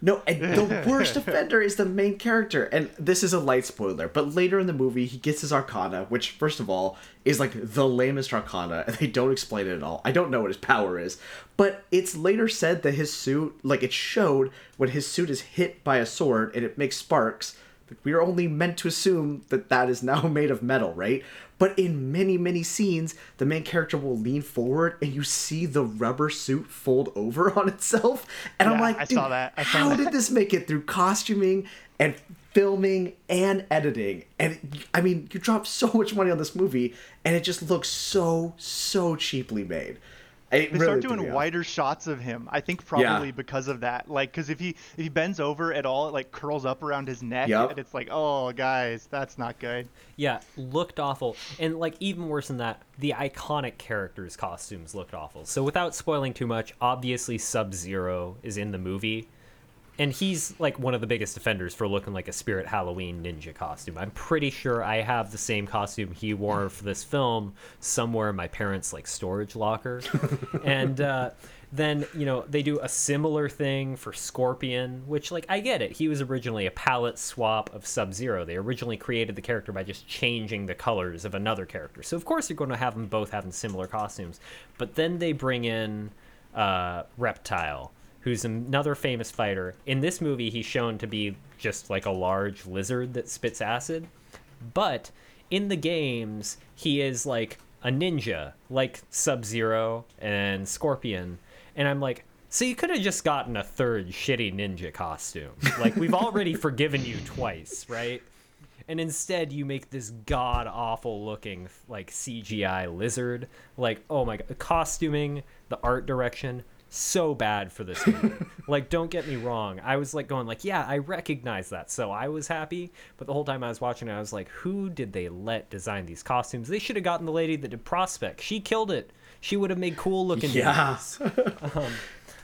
No, and the worst offender is the main character. And this is a light spoiler, but later in the movie, he gets his arcana, which, first of all, is like the lamest arcana, and they don't explain it at all. I don't know what his power is, but it's later said that his suit, like it showed when his suit is hit by a sword and it makes sparks. We are only meant to assume that that is now made of metal, right? But in many, many scenes, the main character will lean forward and you see the rubber suit fold over on itself. And I'm Yeah, like, I Dude, saw that. I saw how that." did this make it through costuming and filming and editing? And I mean, you dropped so much money on this movie and it just looks so, so cheaply made. It They really start doing me off. wider shots of him. I think probably Yeah. because of that. Like, because if he if he bends over at all, it like curls up around his neck, Yup. and it's like, oh, guys, that's not good. Yeah, looked awful. And like even worse than that, the iconic characters' costumes looked awful. So without spoiling too much, obviously Sub Zero is in the movie. And he's like one of the biggest offenders for looking like a Spirit Halloween ninja costume. I'm pretty sure I have the same costume he wore for this film somewhere in my parents' like storage locker. and uh, then you know they do a similar thing for Scorpion, which like I get it. He was originally a palette swap of Sub Zero. They originally created the character by just changing the colors of another character. So of course you're going to have them both having similar costumes. But then they bring in uh, Reptile, who's another famous fighter. In this movie, he's shown to be just like a large lizard that spits acid. But in the games, he is like a ninja, like Sub Zero and Scorpion. And I'm like, so you could have just gotten a third shitty ninja costume. Like, we've already forgiven you twice, right? And instead, you make this god awful looking, like CGI lizard. Like, oh my god, the costuming, the art direction, so bad for this movie. like, don't get me wrong. I was like going like, yeah, I recognize that, so I was happy. But the whole time I was watching it, I was like, who did they let design these costumes? They should have gotten the lady that did Prospect. She killed it. She would have made cool looking. Yeah.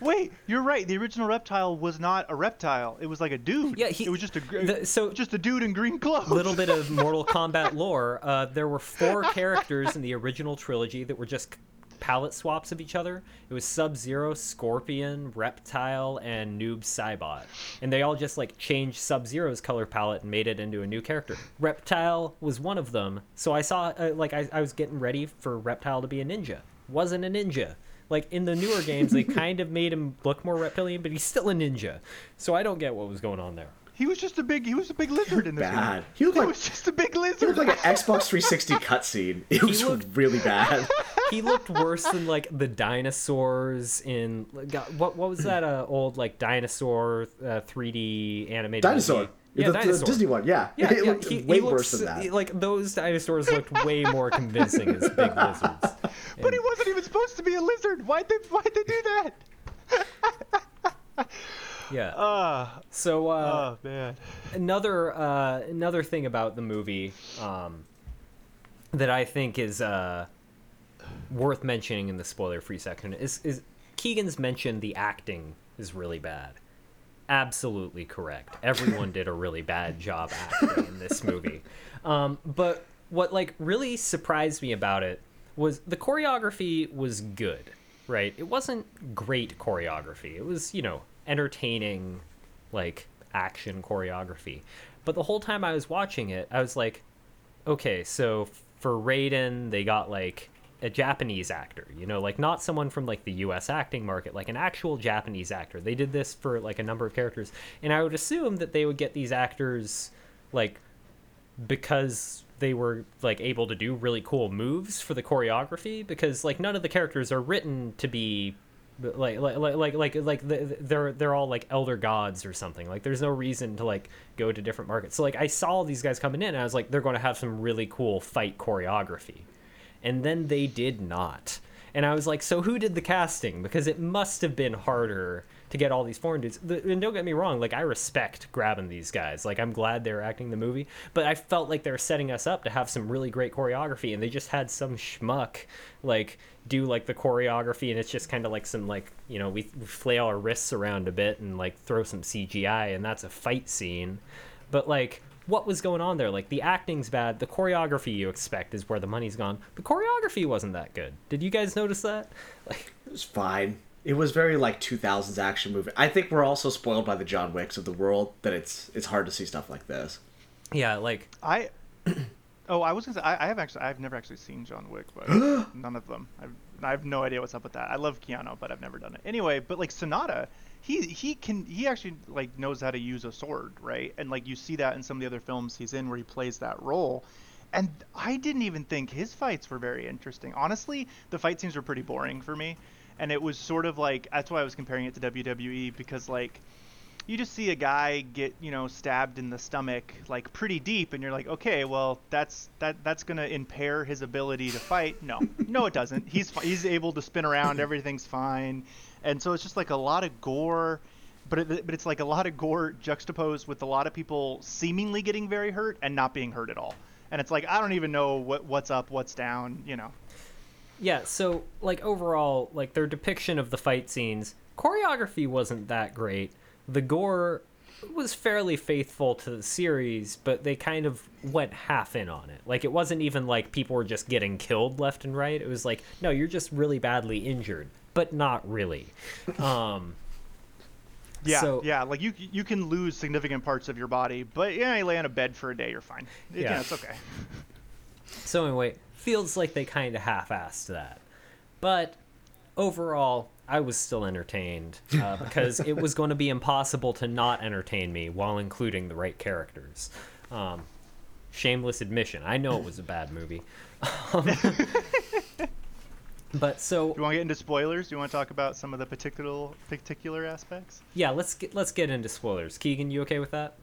Wait, you're right. The original reptile was not a reptile. It was like a dude. Yeah, he- it was just a gr- the- so- just a dude in green clothes. little bit of Mortal Kombat lore. Uh, there were four characters in the original trilogy that were just palette swaps of each other. It was Sub Zero, Scorpion, Reptile, and Noob Saibot. And they all just like changed Sub Zero's color palette and made it into a new character. Reptile was one of them. So I saw, uh, like, I, I was getting ready for Reptile to be a ninja. Wasn't a ninja. Like in the newer games, they kind of made him look more reptilian, but he's still a ninja. So I don't get what was going on there. He was just a big. He was a big lizard in this bad. one. He looked like- was just a big It lizard. looked like an Xbox 360 cutscene. It was looked- really bad. he looked worse than like the dinosaurs in God, what what was that uh, old like dinosaur uh, 3D animated Dinosaur. movie? Yeah, the, the. Disney one, yeah. Yeah, it yeah, looked he- he way looks- worse than that. Like those dinosaurs looked way more convincing as big lizards. but he wasn't even supposed to be a lizard. Why'd they? Why'd they do that? Yeah. Uh, So uh, oh man. another uh, another thing about the movie um, that I think is uh, worth mentioning in the spoiler-free section is is Keegan's mentioned the acting is really bad. Absolutely correct. Everyone did a really bad job acting in this movie. Um, but what like really surprised me about it was the choreography was good, right? It wasn't great choreography. It was, you know, entertaining like action choreography. But the whole time I was watching it, I was like, okay, so for Raiden, they got like a Japanese actor, you know, like not someone from like the US acting market, like an actual Japanese actor. They did this for like a number of characters. And I would assume that they would get these actors like because they were like able to do really cool moves for the choreography because like none of the characters are written to be like like like like like, like they're they're all like elder gods or something. Like there's no reason to like go to different markets. So like i saw these guys coming in and i was like they're going to have some really cool fight choreography. And then they did not. And i was like so who did the casting? Because it must have been harder to get all these foreign dudes. The- and don't get me wrong like i respect grabbing these guys. Like i'm glad they're acting the movie but i felt like they were setting us up to have some really great choreography and they just had some schmuck like do like the choreography and it's just kind of like some like you know we, we flail our wrists around a bit and like throw some cgi and that's a fight scene. But like what was going on there? Like the acting's bad. The choreography you expect is where the money's gone. The choreography wasn't that good. Did you guys notice that? Like It was fine. It was very like 2000s action movie. I think we're also spoiled by the John Wicks of the world that it's it's hard to see stuff like this. yeah like I. Oh, I was gonna say I, I have actually I've never actually seen John Wick, but none of them. I've I have no idea what's up with that. I love Keanu, but I've never done it. Anyway, but like Sanada, he he can he actually like knows how to use a sword, right? And like you see that in some of the other films he's in where he plays that role. And I didn't even think his fights were very interesting. Honestly, the fight scenes were pretty boring for me. And it was sort of like that's why I was comparing it to WWE because like you just see a guy get you know stabbed in the stomach like pretty deep and you're like okay well that's that that's going to impair his ability to fight. No. No it doesn't. He's he's able to spin around. Everything's fine. And so it's just like a lot of gore but it, but it's like a lot of gore juxtaposed with a lot of people seemingly getting very hurt and not being hurt at all. And it's like i don't even know what what's up what's down you know yeah so like overall like their depiction of the fight scenes choreography wasn't that great. The gore was fairly faithful to the series but they kind of went half in on it. Like it wasn't even like people were just getting killed left and right. It was like no you're just really badly injured but not really. Um yeah So- yeah like you you can lose significant parts of your body but yeah you lay on a bed for a day you're fine. Yeah, Yeah. it's okay. So anyway, feels like they kind of half-assed that, but overall, I was still entertained uh, because it was going to be impossible to not entertain me while including the right characters. Um, shameless admission, I know it was a bad movie. Um, but so Do you want to get into spoilers? Do you want to talk about some of the particular particular aspects? yeah, let's get let's get into spoilers. Keegan, you okay with that?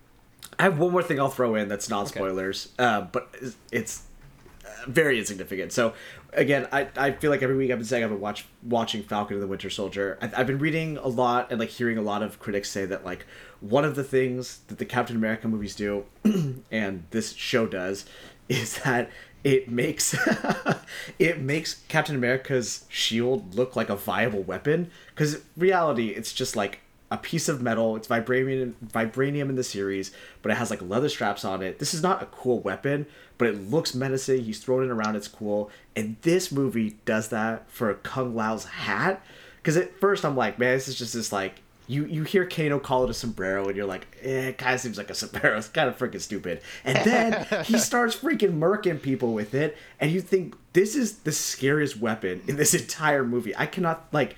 I have one more thing I'll throw in that's non spoilers, uh, but it's- it's very insignificant. So, again, I, I feel like every week I've been saying I've been watch, watching Falcon and the Winter Soldier. I, I've been reading a lot and like hearing a lot of critics say that like one of the things that the Captain America movies do, and this show does, is that it makes it makes Captain America's shield look like a viable weapon. Because reality, it's just like a piece of metal. It's vibranium, vibranium in the series, but it has like leather straps on it. This is not a cool weapon, but it looks menacing. He's throwing it around. It's cool. And this movie does that for Kung Lao's hat. Because at first I'm like, man, this is just this like you you hear Kano call it a sombrero, and you're like, eh, it kind of seems like a sombrero. It's kind of freaking stupid. And then he starts freaking murking people with it, and you think this is the scariest weapon in this entire movie. I cannot like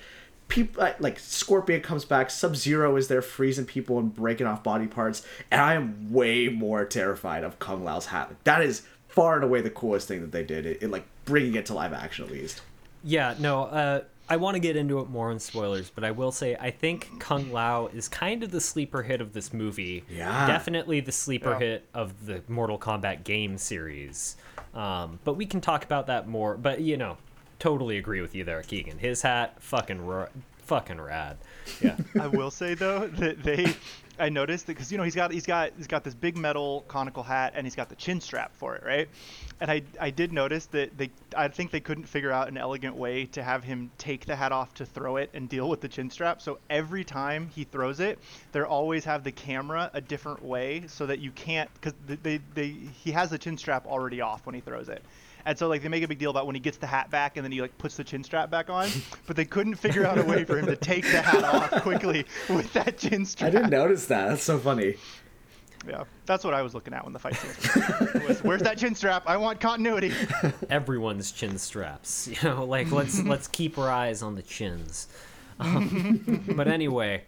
people like Scorpion comes back, Sub Zero is there freezing people and breaking off body parts, and I am way more terrified of Kung Lao's hat. Like, that is far and away the coolest thing that they did. It, it like bringing it to live action at least. Yeah, no, uh, I want to get into it more in spoilers, but I will say I think Kung Lao is kind of the sleeper hit of this movie. Yeah. Definitely the sleeper Yeah. hit of the Mortal Kombat game series. Um, but we can talk about that more. But, you know, totally agree with you there, Keegan. His hat, fucking ro- fucking rad. Yeah. I will say though that they, I noticed that because you know he's got he's got he's got this big metal conical hat and he's got the chin strap for it, right? And I I did notice that they I think they couldn't figure out an elegant way to have him take the hat off to throw it and deal with the chin strap. So every time he throws it, they always have the camera a different way so that you can't because they, they he has the chin strap already off when he throws it. And so like they make a big deal about when he gets the hat back and then he like puts the chin strap back on, but they couldn't figure out a way for him to take the hat off quickly with that chin strap. I didn't notice that. That's so funny. Yeah, that's what I was looking at when the fight scenes. was, Where's that chin strap? I want continuity. Everyone's chin straps. You know, like let's let's keep our eyes on the chins. Um, but anyway,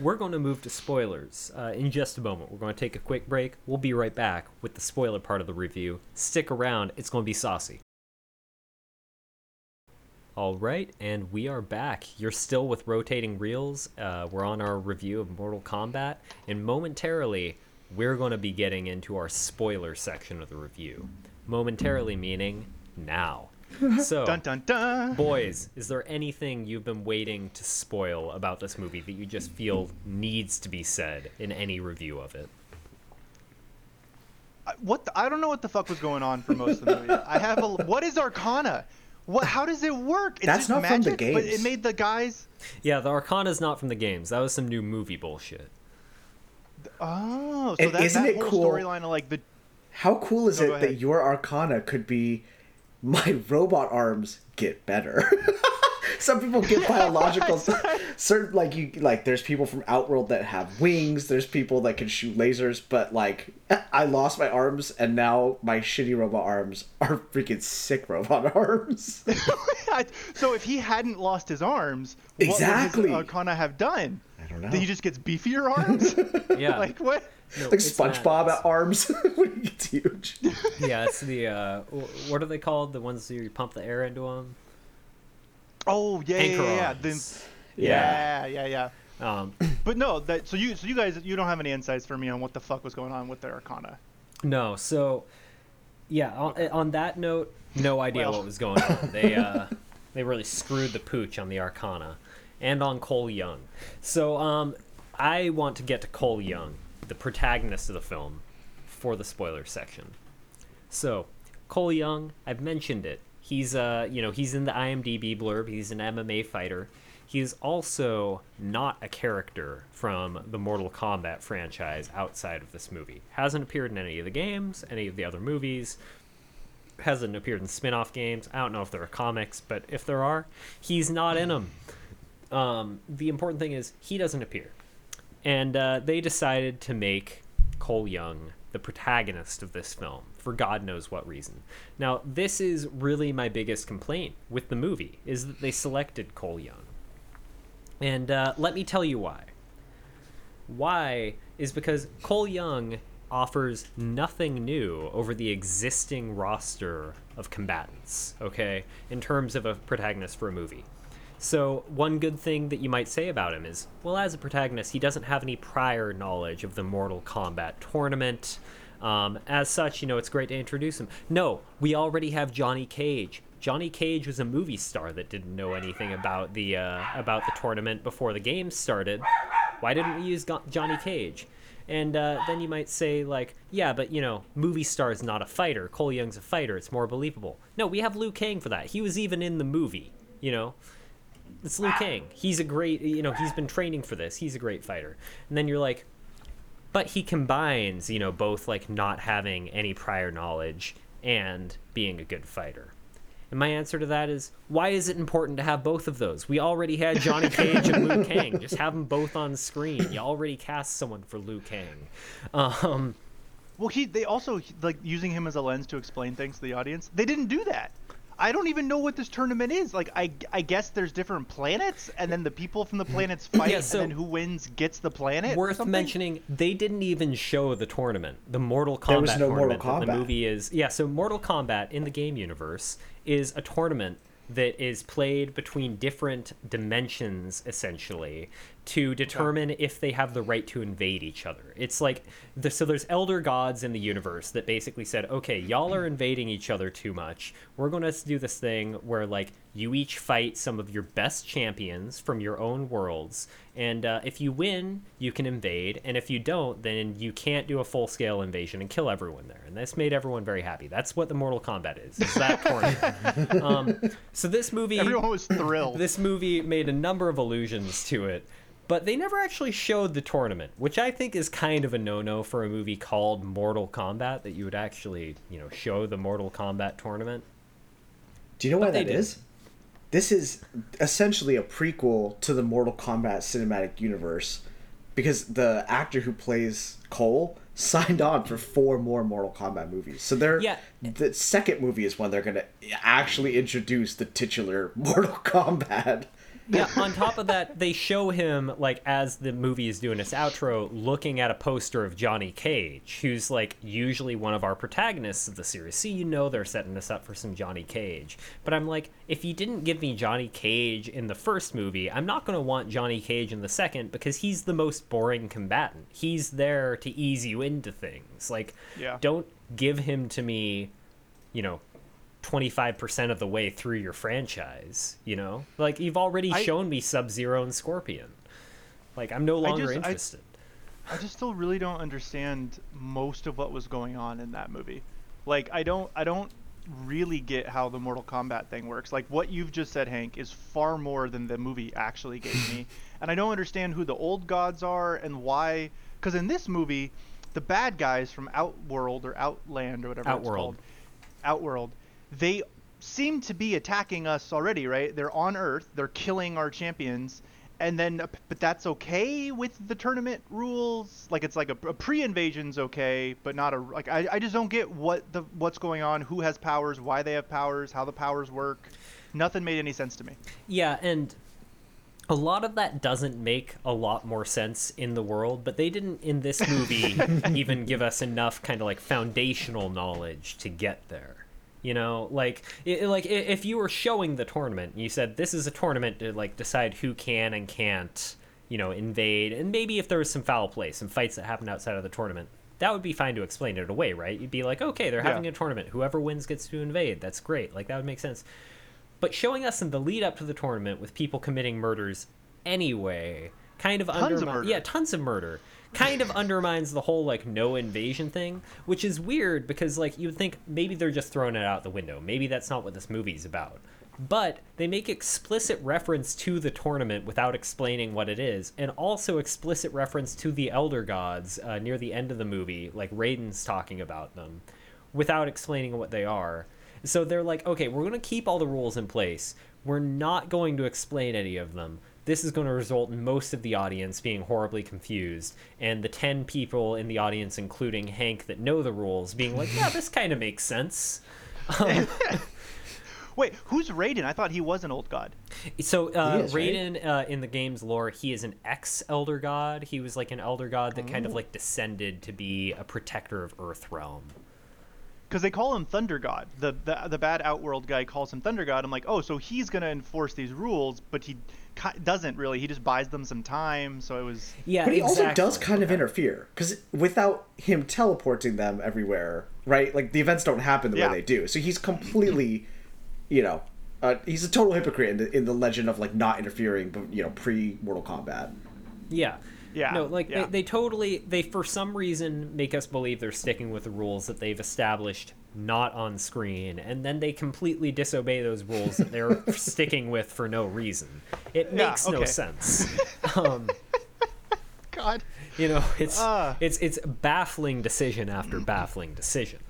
we're going to move to spoilers uh, in just a moment. We're going to take a quick break. We'll be right back with the spoiler part of the review. Stick around, it's going to be saucy. All right, and we are back. You're still with rotating reels. Uh, we're on our review of Mortal Kombat, and momentarily, we're going to be getting into our spoiler section of the review. Momentarily meaning now. So, dun dun dun. boys, is there anything you've been waiting to spoil about this movie that you just feel needs to be said in any review of it? I- What the, I don't know what the fuck was going on for most of the movie. I have a what is Arcana? What? How does it work? It's That's just not from the magic, But games. it made the guys. Yeah, the Arcana's not from the games. That was some new movie bullshit. Oh, so And that, isn't that it whole cool- storyline of like the How cool is No, it that your Arcana could be my robot arms get better? Some people get biological. Certain like you like. There's people from Outworld that have wings. There's people that can shoot lasers. But like, I lost my arms, and now my shitty robot arms are freaking sick robot arms. so if he hadn't lost his arms, what Exactly. would his Arcana have done? I don't know. That he just gets beefier arms? Yeah. like what? No, like SpongeBob at arms when he gets huge. Yeah, it's the uh, what are they called? The ones where you pump the air into them. Oh yeah, yeah, Anchor yeah, yeah. arms. Then, Yeah. yeah, yeah, yeah. Um, But no, that so you so you guys you don't have any insights for me on what the fuck was going on with their Arcana. no, so yeah. On, on that note, no idea Well. what was going on. They uh, they really screwed the pooch on the Arcana, and on Cole Young. So um, I want to get to Cole Young, the protagonist of the film, for the spoiler section. So, Cole Young, I've mentioned it. He's uh, you know, he's in the IMDb blurb. He's an MMA fighter. He's also not a character from the Mortal Kombat franchise outside of this movie. Hasn't appeared in any of the games, any of the other movies. Hasn't appeared in spin-off games. I don't know if there are comics, but if there are, he's not in them. Um, the important thing is he doesn't appear and uh, they decided to make Cole Young the protagonist of this film for God knows what reason. Now, this is really my biggest complaint with the movie is that they selected Cole Young, and uh, let me tell you why. Why is because Cole Young offers nothing new over the existing roster of combatants, okay, in terms of a protagonist for a movie. So, one good thing that you might say about him is well, as a protagonist, he doesn't have any prior knowledge of the Mortal Kombat tournament. Um, as such, you know, it's great to introduce him. No, we already have Johnny Cage. Johnny Cage was a movie star that didn't know anything about the uh, about the tournament before the game started. Why didn't we use Go- Johnny Cage? And uh, then you might say, like, yeah, but you know, movie star is not a fighter. Cole Young's a fighter. It's more believable. No, we have Liu Kang for that. He was even in the movie. You know, it's Liu Kang. He's a great, you know, he's been training for this. He's a great fighter. And then you're like, but he combines, you know, both like not having any prior knowledge and being a good fighter. And my answer to that is, why is it important to have both of those? We already had Johnny Cage and Liu Kang. Just have them both on screen. You already cast someone for Liu Kang. Um, Well, he they also like using him as a lens to explain things to the audience. They didn't do that. I don't even know what this tournament is. Like, I, I guess there's different planets, and then the people from the planets fight, Yeah, so- and then who wins gets the planet. or worth something? mentioning they didn't even show the tournament the mortal kombat There was no Mortal tournament that the Kombat. movie is yeah so mortal kombat in the game universe is a tournament that is played between different dimensions essentially to determine if they have the right to invade each other. It's like the, so there's elder gods in the universe that basically said, "Okay, y'all are invading each other too much. We're going to do this thing where like you each fight some of your best champions from your own worlds, and uh, if you win, you can invade, and if you don't, then you can't do a full-scale invasion and kill everyone there." And this made everyone very happy. That's what the Mortal Kombat is. That tournament? um, so this movie, Everyone was thrilled. this movie made a number of allusions to it, but they never actually showed the tournament, which I think is kind of a no-no for a movie called Mortal Kombat that you would actually, you know, show the Mortal Kombat tournament. Do you know why But they that is? This is essentially a prequel to the Mortal Kombat cinematic universe because the actor who plays Cole signed on for four more Mortal Kombat movies. So they're Yeah. the second movie is when they're going to actually introduce the titular Mortal Kombat. Yeah, on top of that, they show him like as the movie is doing its outro, looking at a poster of Johnny Cage, who's like usually one of our protagonists of the series. So you know they're setting us up for some Johnny Cage. But I'm like, if you didn't give me Johnny Cage in the first movie, I'm not gonna want Johnny Cage in the second because he's the most boring combatant. He's there to ease you into things. Like, Yeah. don't give him to me, you know, 25% of the way through your franchise, you know? Like you've already I- shown me Sub-Zero and Scorpion. Like I'm no longer just- I- interested. I just still really don't understand most of what was going on in that movie. Like I don't I don't really get how the Mortal Kombat thing works. Like what you've just said, Hank, is far more than the movie actually gave me. and I don't understand who the old gods are and why cuz in this movie the bad guys from Outworld or Outland or whatever Outworld. it's called, Outworld, they seem to be attacking us already, right? They're on Earth, they're killing our champions, and then but that's okay with the tournament rules. Like it's like a, a pre-invasion's okay, but not a like I, I just don't get what the what's going on, who has powers, why they have powers, how the powers work. Nothing made any sense to me. Yeah, and a lot of that doesn't make a lot more sense in the world, but they didn't in this movie even give us enough kind of like foundational knowledge to get there. You know, like i like if you were showing the tournament, you said this is a tournament to like decide who can and can't, you know, invade, and maybe if there was some foul play, some fights that happened outside of the tournament, that would be fine to explain it away, right? You'd be like, okay, they're Yeah. having a tournament. Whoever wins gets to invade. That's great. Like that would make sense but showing us in the lead up to the tournament with people committing murders anyway kind of Tons of murder. yeah tons of murder kind of undermines the whole like no invasion thing which is weird because like you would think maybe they're just throwing it out the window maybe that's not what this movie's about but they make explicit reference to the tournament without explaining what it is and also explicit reference to the elder gods uh, near the end of the movie like raiden's talking about them without explaining what they are. So they're like, okay, we're going to keep all the rules in place. We're not going to explain any of them. This is going to result in most of the audience being horribly confused, and the 10 people in the audience, including Hank, that know the rules, being like, yeah, this kind of makes sense. Um, Wait, who's Raiden? I thought he was an old god. so uh, He is, right? Raiden, uh, in the game's lore, he is an ex-elder god. He was like an elder god that kind of like descended to be a protector of Earthrealm. Because they call him Thunder God. The, the the bad Outworld guy calls him Thunder God. I'm like, oh, so he's gonna enforce these rules, but he ki- doesn't really. He just buys them some time. So it was. Yeah, But he also does kind of interfere because without him teleporting them everywhere, right? Like the events don't happen the Yeah. way they do. So he's completely, you know, uh, he's a total hypocrite in the, in the legend of like not interfering, but you know, pre Mortal Kombat. Yeah. Yeah, No, like yeah. They, they totally they for some reason make us believe they're sticking with the rules that they've established not on screen and then they completely disobey those rules that they're sticking with for no reason. It Yeah, makes no sense. Um, God. you know, it's Ah. it's it's baffling decision after baffling decision.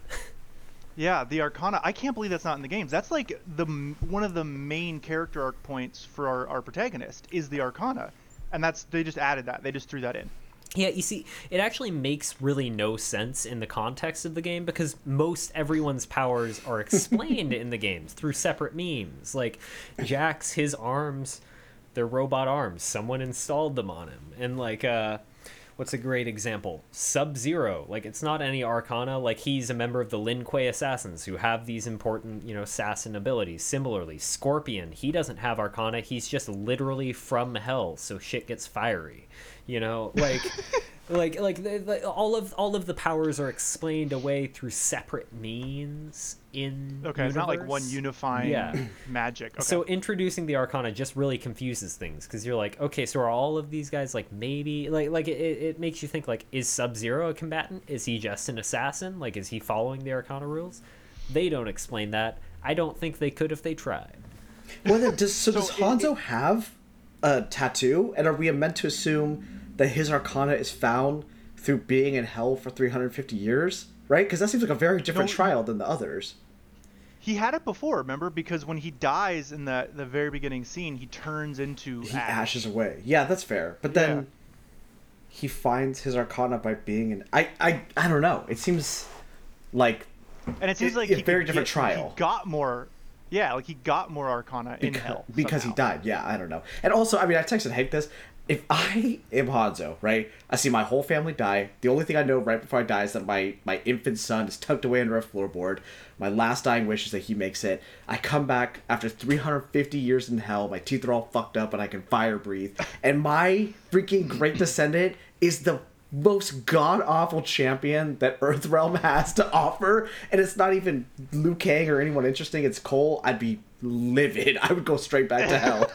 Yeah, the Arcana. I can't believe that's not in the games. That's like the one of the main character arc points for our, our protagonist is the Arcana, and that's they just added that. They just threw that in. Yeah, you see, it actually makes really no sense in the context of the game because most everyone's powers are explained in the games through separate memes. Like Jax his arms, they're robot arms. Someone installed them on him, and like, uh, what's a great example? Sub Zero. Like it's not any Arcana. Like he's a member of the Lin Kuei assassins who have these important, you know, assassin abilities. Similarly, Scorpion. He doesn't have Arcana. He's just literally from hell, so shit gets fiery. You know, like. like like the, the, all of all of the powers are explained away through separate means in Okay, it's not like one universe. unifying Yeah. magic. Okay. So introducing the Arcana just really confuses things because you're like, okay, so are all of these guys like maybe like like it, it makes you think like, is Sub Zero a combatant? Is he just an assassin? Like, is he following the Arcana rules? They don't explain that. I don't think they could if they tried. Well, then, does so, So does it- Hanzo have a tattoo? And are we meant to assume that his Arcana is found through being in hell for 350 years? Right? Because that seems like a very different No, trial than the others. he had it before, remember? Because when he dies in the the very beginning scene, he turns into He ash. ashes away. Yeah, that's fair. But then Yeah. he finds his Arcana by being in. I I I don't know. It seems like and it seems a- like a very different get- trial. He got more. Yeah, like he got more Arcana in Beca- hell because he died. Yeah, I don't know. And also, I mean, I texted Hank this. If I am Hanzo, right, I see my whole family die. The only thing I know right before I die is that my my infant son is tucked away under a floorboard. My last dying wish is that he makes it. I come back after 350 years in hell. My teeth are all fucked up and I can fire breathe. And my freaking great descendant is the most god awful champion that Earthrealm has to offer, and it's not even Liu Kang or anyone interesting. It's Cole. I'd be livid. I would go straight back to hell.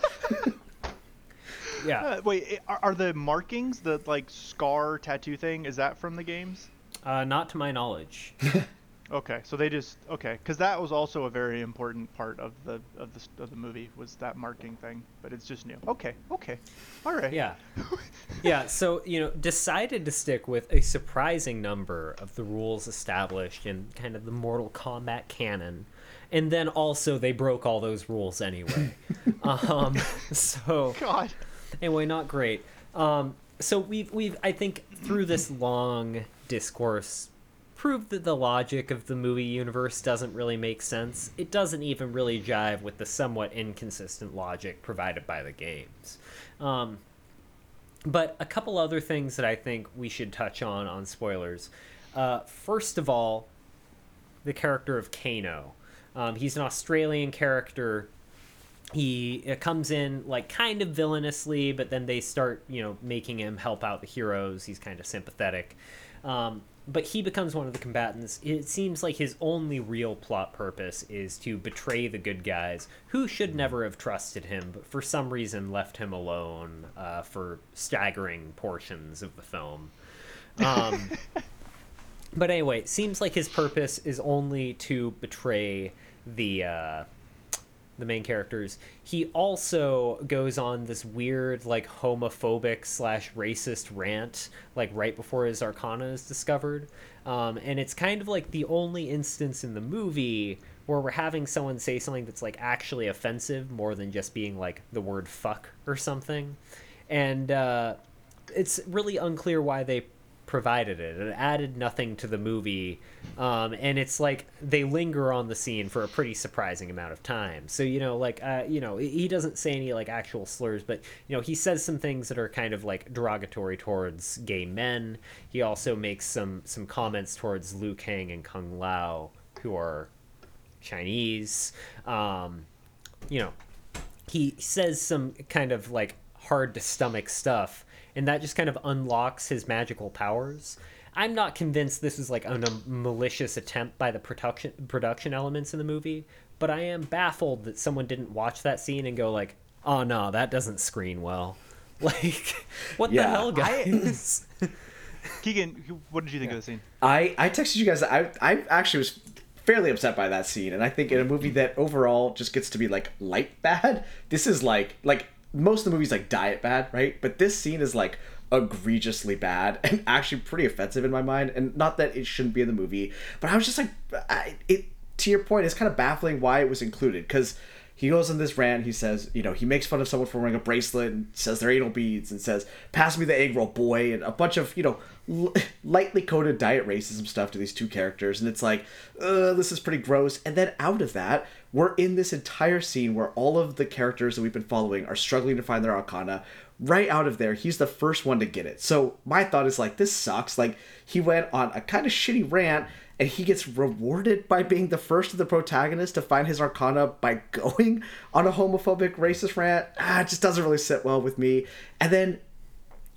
Yeah. Uh, wait, are, are the markings the like scar tattoo thing? Is that from the games? Uh, not to my knowledge. Okay, so they just okay, because that was also a very important part of the of the of the movie was that marking thing, but it's just new. Okay, okay, all right. Yeah. Yeah, so, you know, decided to stick with a surprising number of the rules established in kind of the Mortal Kombat canon. And then also they broke all those rules anyway. um, so God. anyway, not great. Um, so we've we've I think through this long discourse proved that the logic of the movie universe doesn't really make sense. It doesn't even really jive with the somewhat inconsistent logic provided by the games. Um, but a couple other things that I think we should touch on on spoilers. Uh, first of all, the character of Kano. Um, he's an Australian character he comes in like kind of villainously but then they start you know making him help out the heroes. He's kind of sympathetic. Um, but he becomes one of the combatants. It seems like his only real plot purpose is to betray the good guys who should never have trusted him but for some reason left him alone uh, for staggering portions of the film. Um, but anyway it seems like his purpose is only to betray the uh, the main characters. He also goes on this weird like homophobic slash racist rant like right before his arcana is discovered. Um, and it's kind of like the only instance in the movie where we're having someone say something that's like actually offensive more than just being like the word fuck or something. And uh, it's really unclear why they provided it. It added nothing to the movie, um, and it's like they linger on the scene for a pretty surprising amount of time. So you know, like uh, you know, he doesn't say any like actual slurs, but you know, he says some things that are kind of like derogatory towards gay men. He also makes some some comments towards Liu Kang and Kung Lao, who are Chinese. Um, you know, he says some kind of like hard to stomach stuff and that just kind of unlocks his magical powers i'm not convinced this is like a um, malicious attempt by the production production elements in the movie but i am baffled that someone didn't watch that scene and go like oh no that doesn't screen well like what the hell guys Keegan, what did you think of the scene? I I texted you guys. I I actually was fairly upset by that scene, and I think in a movie that overall just gets to be like light bad, this is like like most of the movies like diet bad, right? But this scene is like egregiously bad and actually pretty offensive in my mind. And not that it shouldn't be in the movie, but I was just like, I, it to your point, it's kind of baffling why it was included because he goes on this rant. He says, you know, he makes fun of someone for wearing a bracelet and says they're anal beads and says, "Pass me the egg roll, boy," and a bunch of you know l- lightly coded diet racism stuff to these two characters. And it's like, this is pretty gross. And then out of that, we're in this entire scene where all of the characters that we've been following are struggling to find their arcana. Right out of there, he's the first one to get it. So my thought is like, this sucks. Like he went on a kind of shitty rant and he gets rewarded by being the first of the protagonists to find his arcana by going on a homophobic racist rant ah, it just doesn't really sit well with me and then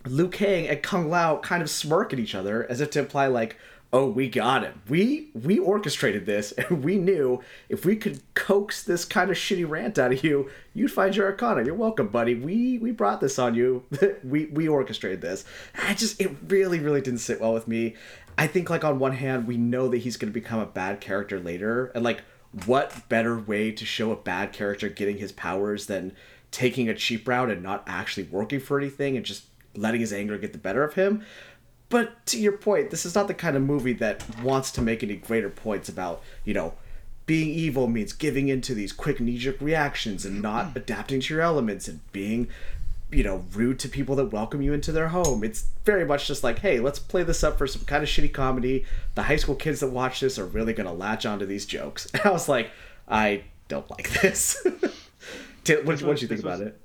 liu kang and kung lao kind of smirk at each other as if to imply like oh we got him. We we orchestrated this. And we knew if we could coax this kind of shitty rant out of you you'd find your arcana. You're welcome buddy. We we brought this on you. We we orchestrated this. I just it really really didn't sit well with me. I think like on one hand we know that he's going to become a bad character later and like what better way to show a bad character getting his powers than taking a cheap route and not actually working for anything and just letting his anger get the better of him. But to your point, this is not the kind of movie that wants to make any greater points about, you know, being evil means giving into these quick knee jerk reactions and not hmm. adapting to your elements and being you know, rude to people that welcome you into their home. It's very much just like, hey, let's play this up for some kind of shitty comedy. The high school kids that watch this are really going to latch onto these jokes. And I was like, I don't like this. what did you think about was, it?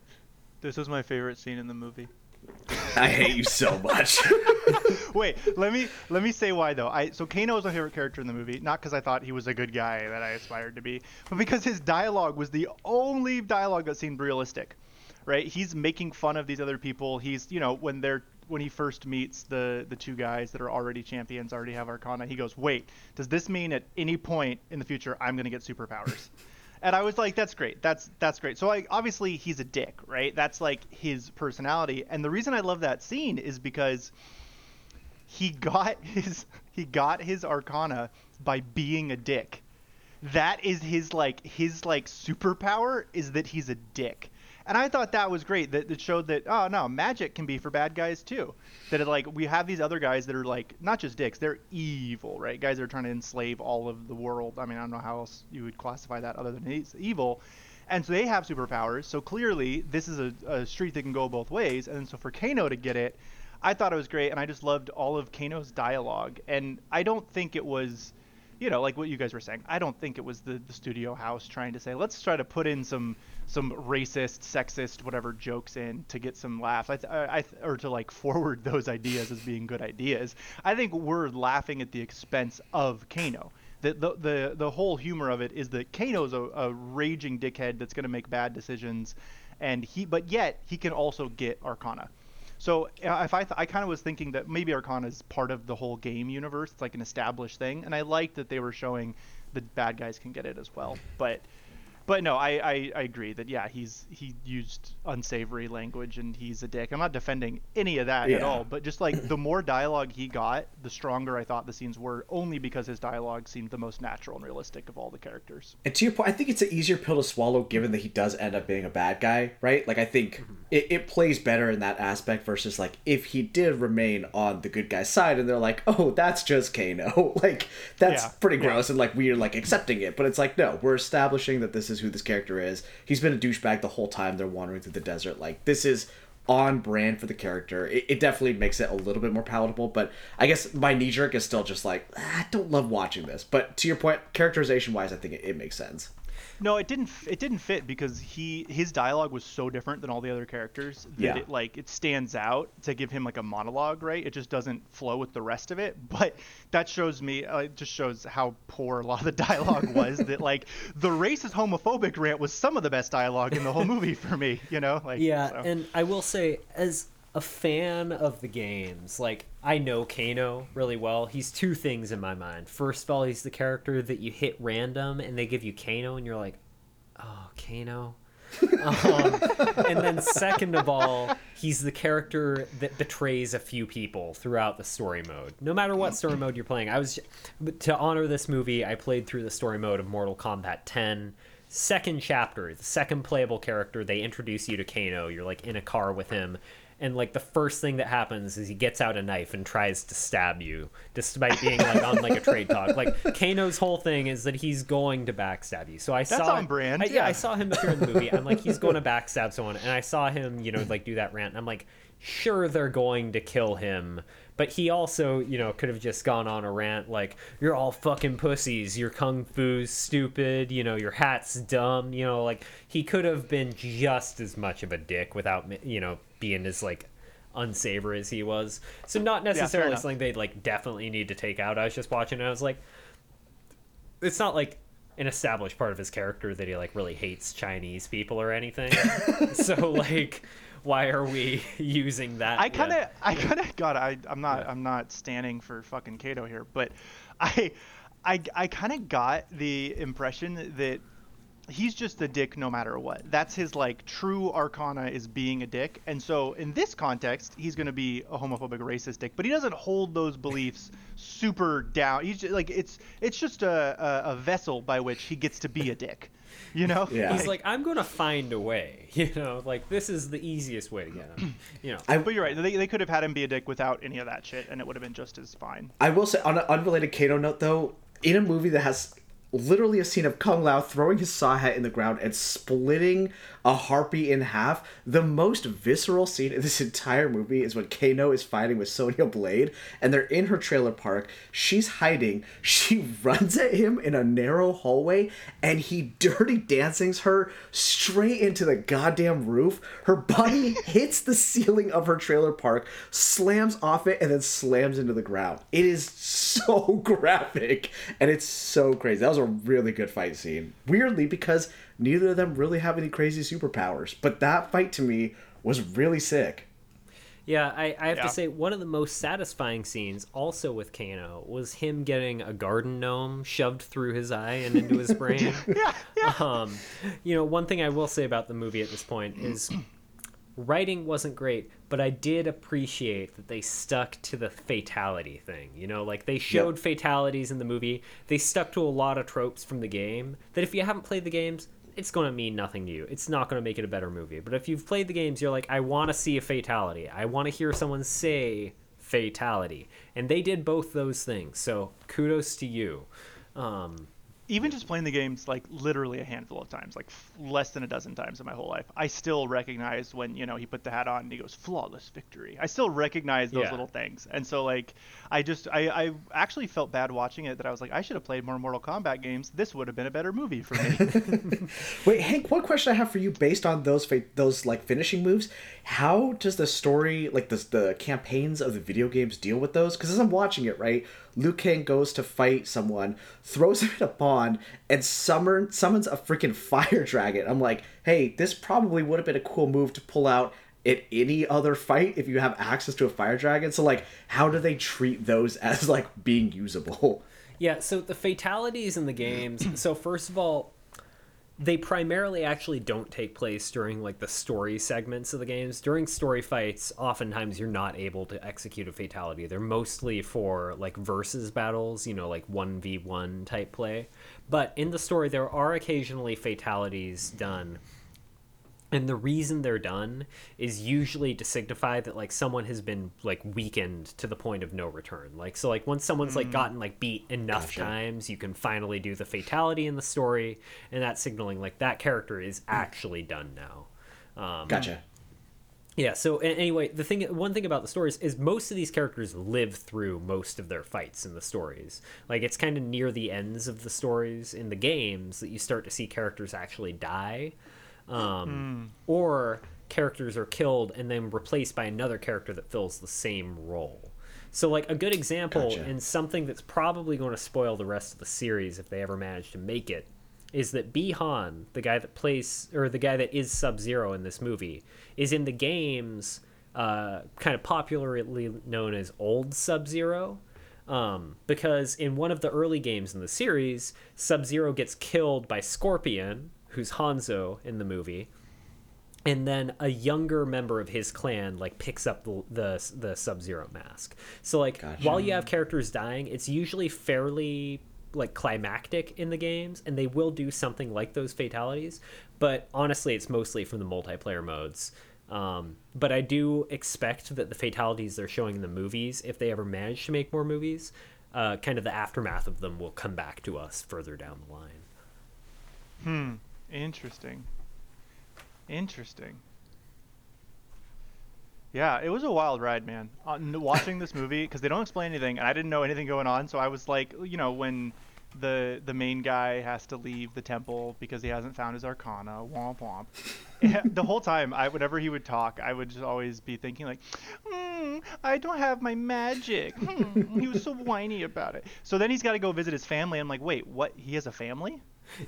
This was my favorite scene in the movie. I hate you so much. Wait, let me let me say why though. I so Kano was my favorite character in the movie, not because I thought he was a good guy that I aspired to be, but because his dialogue was the only dialogue that seemed realistic right? He's making fun of these other people. He's, you know, when they're when he first meets the the two guys that are already champions, already have Arcana, he goes, "Wait, does this mean at any point in the future I'm going to get superpowers?" And I was like, "That's great. That's that's great." So like obviously he's a dick, right? That's like his personality. And the reason I love that scene is because he got his he got his Arcana by being a dick. That is his like his like superpower is that he's a dick and I thought that was great. That it showed that oh no, magic can be for bad guys too. That it, like we have these other guys that are like not just dicks, they're evil, right? Guys that are trying to enslave all of the world. I mean, I don't know how else you would classify that other than evil. And so they have superpowers. So clearly, this is a, a street that can go both ways. And so for Kano to get it, I thought it was great, and I just loved all of Kano's dialogue. And I don't think it was you know, like what you guys were saying. I don't think it was the, the studio house trying to say, let's try to put in some some racist, sexist, whatever jokes in to get some laughs. I, th- I th- or to like forward those ideas as being good ideas. I think we're laughing at the expense of Kano. The, the, the, the whole humor of it is that Kano's a, a raging dickhead that's going to make bad decisions, and he but yet he can also get Arcana. So uh, if I th- I kind of was thinking that maybe Arcana is part of the whole game universe. It's like an established thing, and I liked that they were showing the bad guys can get it as well. But but no, I, I, I, agree that yeah, he's he used unsavory language and he's a dick. I'm not defending any of that yeah. at all, but just like the more dialogue he got, the stronger I thought the scenes were, only because his dialogue seemed the most natural and realistic of all the characters. And to your point, I think it's an easier pill to swallow given that he does end up being a bad guy, right? Like I think mm-hmm. it, it plays better in that aspect versus like if he did remain on the good guy's side and they're like, oh, that's just Kano, like that's yeah. pretty gross yeah. and like we're like accepting it, but it's like no, we're establishing that this is who this character is. He's been a douchebag the whole time they're wandering through the desert. Like this is on brand for the character. It, it definitely makes it a little bit more palatable. But I guess my knee jerk is still just like ah, I don't love watching this. But to your point, characterization wise, I think it, it makes sense. No, it didn't. It didn't fit because he his dialogue was so different than all the other characters that yeah. it like it stands out to give him like a monologue. Right? It just doesn't flow with the rest of it. But that shows me. Uh, it just shows how poor a lot of the dialogue was. that like the racist homophobic rant was some of the best dialogue in the whole movie for me. You know? Like yeah. So. And I will say as a fan of the games. Like I know Kano really well. He's two things in my mind. First of all, he's the character that you hit random and they give you Kano and you're like, "Oh, Kano." um, and then second of all, he's the character that betrays a few people throughout the story mode. No matter what story mode you're playing. I was to honor this movie, I played through the story mode of Mortal Kombat 10 second chapter, the second playable character, they introduce you to Kano. You're like in a car with him, and like the first thing that happens is he gets out a knife and tries to stab you despite being like on like a trade talk. Like kano's whole thing is that he's going to backstab you. So i That's saw on brand, I, yeah yeah. i saw him appear in the movie. I'm like he's going to backstab someone and i saw him you know like do that rant and i'm like sure they're going to kill him but he also you know could have just gone on a rant like you're all fucking pussies. Your kung fu's stupid. You know your hat's dumb. You know like he could have been just as much of a dick without you know being as like unsavory as he was. So not necessarily enough. something they'd like definitely need to take out. I was just watching and i was like it's not like an established part of his character that he like really hates Chinese people or anything. so like, why are we using that? I kind of. I kind of got. I, I'm not, Yeah. I'm not standing for fucking Kano here, but I, I, I kind of got the impression that he's just a dick no matter what. That's his like true arcana is being a dick, and so in this context, he's gonna be a homophobic, racist dick. But he doesn't hold those beliefs super down. He's just, like it's, it's just a, a, a vessel by which he gets to be a dick. You know? Yeah. He's like, I'm gonna find a way. You know, like this is the easiest way to get him. You know. I, But you're right. They, they could have had him be a dick without any of that shit, and it would have been just as fine. I will say, on an unrelated Kano note, though, in a movie that has literally a scene of Kung Lao throwing his saw hat in the ground and splitting a harpy in half, the most visceral scene in this entire movie is when Kano is fighting with Sonya Blade, and they're in her trailer park. She's hiding. She runs at him in a narrow hallway, and he dirty dancings her straight into the goddamn roof. Her body hits the ceiling of her trailer park, slams off it, and then slams into the ground. It is so graphic and it's so crazy. That was a really good fight scene. Weirdly, because neither of them really have any crazy superpowers, but that fight to me was really sick. Yeah, I, I have Yeah. to say one of the most satisfying scenes, also with Kano, was him getting a garden gnome shoved through his eye and into his brain. Yeah, yeah. um, you know, one thing I will say about the movie at this point is writing wasn't great, but I did appreciate that they stuck to the fatality thing. You know, like they showed fatalities in the movie. They stuck to a lot of tropes from the game that if you haven't played the games, it's going to mean nothing to you. It's not going to make it a better movie. But if you've played the games, you're like, I want to see a fatality. I want to hear someone say fatality. And they did both those things. So kudos to you. Um, even just playing the games like literally a handful of times, like f- less than a dozen times in my whole life, I still recognize when you know he put the hat on and he goes flawless victory. I still recognize those Yeah. little things, and so like I just I, I actually felt bad watching it that I was like I should have played more Mortal Kombat games. This would have been a better movie for me. Wait, Hank, one question I have for you based on those fa- those like finishing moves, how does the story like the the campaigns of the video games deal with those? Cuz as I'm watching it, right, Liu Kang goes to fight someone, throws him in a pond and summon summons a freaking fire dragon. I'm like, "Hey, this probably would have been a cool move to pull out at any other fight if you have access to a fire dragon." So like, how do they treat those as like being usable? Yeah, so the fatalities in the games. so first of all, they primarily actually don't take place during like the story segments of the games. During story fights, oftentimes you're not able to execute a fatality. They're mostly for like versus battles, you know, like 1v1 type play. But in the story there are occasionally fatalities done and the reason they're done is usually to signify that like someone has been like weakened to the point of no return like so like once someone's like gotten like beat enough Gotcha. times you can finally do the fatality in the story and that's signaling like that character is actually done now um, Gotcha. yeah. So anyway, the thing, one thing about the stories is most of these characters live through most of their fights in the stories. Like it's kind of near the ends of the stories in the games that you start to see characters actually die, um, or characters are killed and then replaced by another character that fills the same role. So like a good example Gotcha. and something that's probably going to spoil the rest of the series if they ever manage to make it is that Bihan, the guy that plays or the guy that is Sub Zero in this movie, is in the games uh, kind of popularly known as Old Sub Zero. Um, because in one of the early games in the series, Sub Zero gets killed by Scorpion, who's Hanzo in the movie, and then a younger member of his clan like picks up the the, the Sub Zero mask. So like Gotcha. while you have characters dying, it's usually fairly like climactic in the games, and they will do something like those fatalities. But honestly, it's mostly from the multiplayer modes. Um, but I do expect that the fatalities they're showing in the movies, if they ever manage to make more movies, uh, kind of the aftermath of them will come back to us further down the line. Hmm. Interesting. Interesting. Yeah, it was a wild ride, man. Uh, watching this movie because they don't explain anything, and I didn't know anything going on, so I was like, you know, when the the main guy has to leave the temple because he hasn't found his arcana, womp womp. The whole time, I whenever he would talk, I would just always be thinking like, hmm, I don't have my magic. Hmm. He was so whiny about it. So then he's got to go visit his family. I'm like, wait, what? He has a family?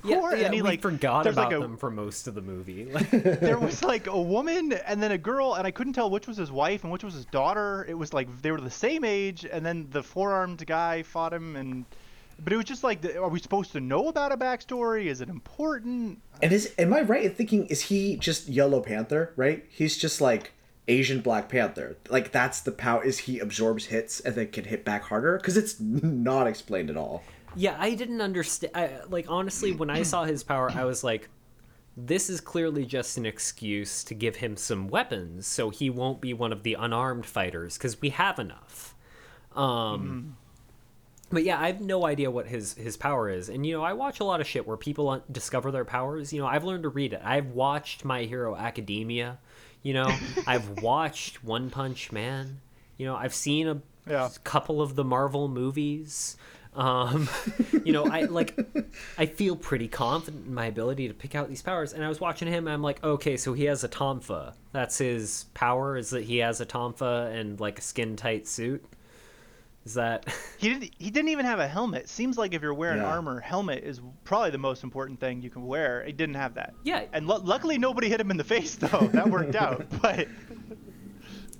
Yeah, Who are- yeah and he, like, forgot about like, a- them for most of the movie. there was like a woman and then a girl and i couldn't tell which was his wife and which was his daughter it was like they were the same age and then the four-armed guy fought him and but it was just like are we supposed to know about a backstory is it important And is am I right in thinking is he just Yellow Panther? Right? He's just like Asian Black Panther. Like that's the power. Is he absorbs hits and then can hit back harder? Because it's not explained at all. Yeah, I didn't understand. Like honestly, when I saw his power, I was like, "This is clearly just an excuse to give him some weapons, so he won't be one of the unarmed fighters, because we have enough." Um, But yeah, I have no idea what his his power is, and you know, I watch a lot of shit where people discover their powers. You know, I've learned to read it. I've watched My Hero Academia. You know, I've watched One Punch Man. You know, I've seen a Yeah. couple of the Marvel movies. Um, you know, I like, I feel pretty confident in my ability to pick out these powers. And I was watching him, and I'm like, okay, so he has a tonfa. That's his power. Is that he has a tonfa and like a skin tight suit? Is that? he didn't he didn't even have a helmet seems like if you're wearing Yeah. armor helmet is probably the most important thing you can wear he didn't have that Yeah. and lu- luckily nobody hit him in the face though that worked out but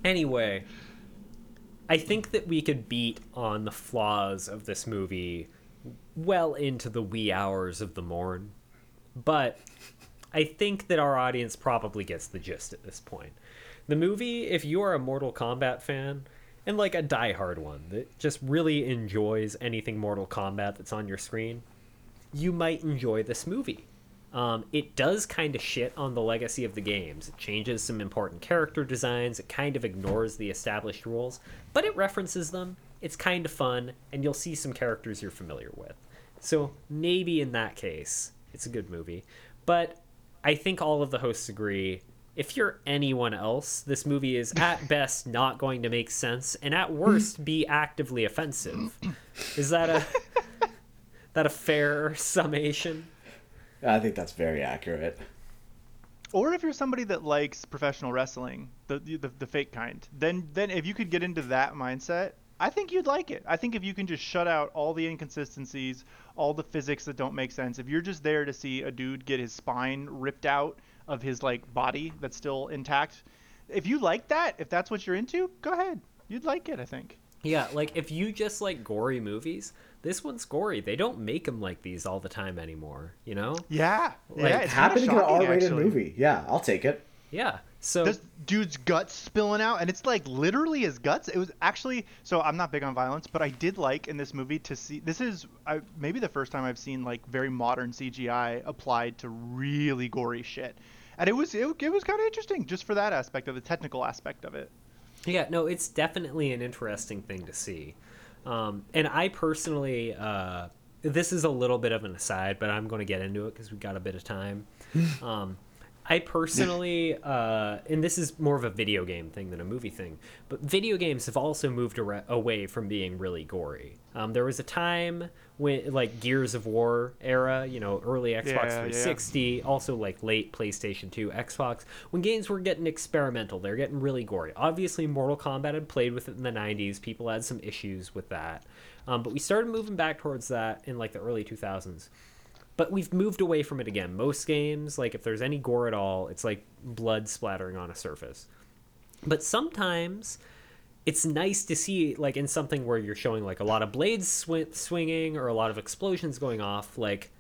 Anyway, I think that we could beat on the flaws of this movie well into the wee hours of the morn. But I think that our audience probably gets the gist at this point. The movie, if you are a Mortal Kombat fan, and like a diehard one that just really enjoys anything Mortal Kombat that's on your screen, you might enjoy this movie. Um, it does kind of shit on the legacy of the games. It changes some important character designs. It kind of ignores the established rules, but it references them. It's kind of fun, and you'll see some characters you're familiar with. So maybe in that case, it's a good movie. But I think all of the hosts agree. If you're anyone else, this movie is at best not going to make sense, and at worst be actively offensive. Is that a that a fair summation? I think that's very accurate. Or if you're somebody that likes professional wrestling, the, the the fake kind, then then if you could get into that mindset, I think you'd like it. I think if you can just shut out all the inconsistencies, all the physics that don't make sense, if you're just there to see a dude get his spine ripped out of his like body that's still intact, if you like that, if that's what you're into, go ahead. You'd like it, I think. Yeah, like if you just like gory movies, this one's gory. They don't make them like these all the time anymore, you know? Yeah, Like, yeah. It's Happy to kinda get an R-rated movie. Yeah, I'll take it. Yeah. So this dude's guts spilling out and it's like literally his guts it was actually so i'm not big on violence but i did like in this movie to see this is I, maybe the first time i've seen like very modern cgi applied to really gory shit and it was it, it was kind of interesting just for that aspect of the technical aspect of it Yeah, no, it's definitely an interesting thing to see. Um, and I personally, uh, this is a little bit of an aside, but I'm going to get into it because we've got a bit of time. Um, I personally, uh, and this is more of a video game thing than a movie thing, but video games have also moved ar- away from being really gory. Um, there was a time when, like Gears of War era, you know, early Xbox Yeah, yeah. 360, also like late PlayStation 2, Xbox, when games were getting experimental, they're getting really gory. Obviously, Mortal Kombat had played with it in the 90s. People had some issues with that. Um, but we started moving back towards that in like the early 2000s. But we've moved away from it again. Most games, like if there's any gore at all, it's like blood splattering on a surface. But sometimes it's nice to see like in something where you're showing like a lot of blades sw- swinging or a lot of explosions going off like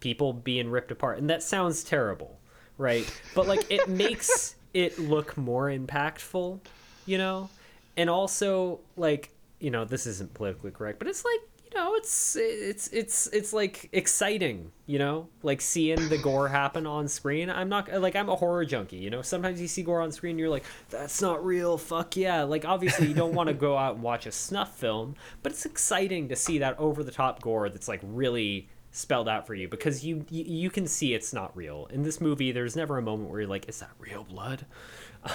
people being ripped apart and that sounds terrible right but like it makes it look more impactful you know and also like you know this isn't politically correct but it's like you know, it's it's it's it's like exciting, you know, like seeing the gore happen on screen. I'm not like I'm a horror junkie, you know. Sometimes you see gore on screen, you're like, that's not real. Fuck yeah! Like obviously you don't want to go out and watch a snuff film, but it's exciting to see that over the top gore that's like really spelled out for you because you, you you can see it's not real. In this movie, there's never a moment where you're like, is that real blood?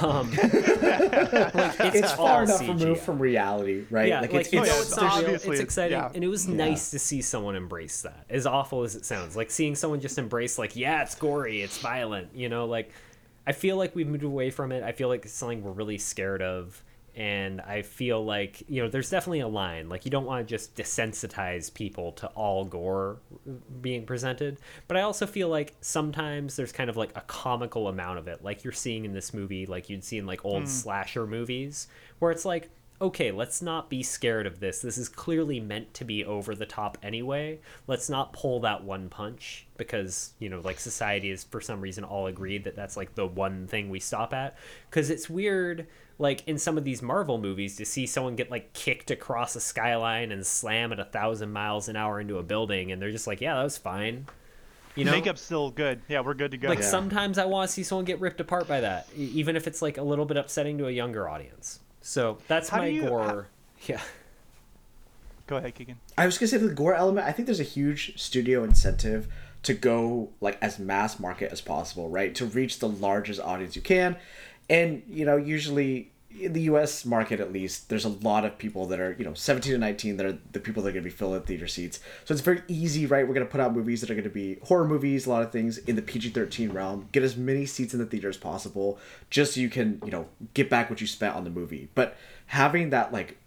Um, like, it's, It's far enough CGI. removed from reality, right? Yeah, like, like, it's, you it's, know, it's not obviously It's it's- exciting, yeah. and it was Yeah. nice to see someone embrace that. As awful as it sounds, like seeing someone just embrace, like, yeah, it's gory, it's violent. You know, like I feel like we've moved away from it. I feel like it's something we're really scared of, and I feel like you know, there's definitely a line. Like you don't want to just desensitize people to all gore being presented, but I also feel like sometimes there's kind of like a comical amount of it, like you're seeing in this movie, like you'd see in like old hmm. slasher movies, where it's like okay, let's not be scared of this. This is clearly meant to be over the top anyway. Let's not pull that one punch because, you know, like society is for some reason all agreed that that's like the one thing we stop at. Because it's weird, like in some of these Marvel movies, to see someone get like kicked across a skyline and slam at a thousand miles an hour into a building and they're just like, yeah, that was fine. You know? Makeup's still good. Yeah, we're good to go. like Yeah. sometimes I want to see someone get ripped apart by that, even if it's like a little bit upsetting to a younger audience. So that's How my you- gore. Yeah. Go ahead, Keegan. I was gonna say the gore element. I think there's a huge studio incentive to go like as mass market as possible, right? To reach the largest audience you can, and you know, usually in the U.S. market at least, there's a lot of people that are you know 17 to 19 that are the people that are gonna be filling theater seats. So it's very easy, right? We're gonna put out movies that are gonna be horror movies, a lot of things in the PG-13 realm. Get as many seats in the theater as possible, just so you can you know get back what you spent on the movie. But having that like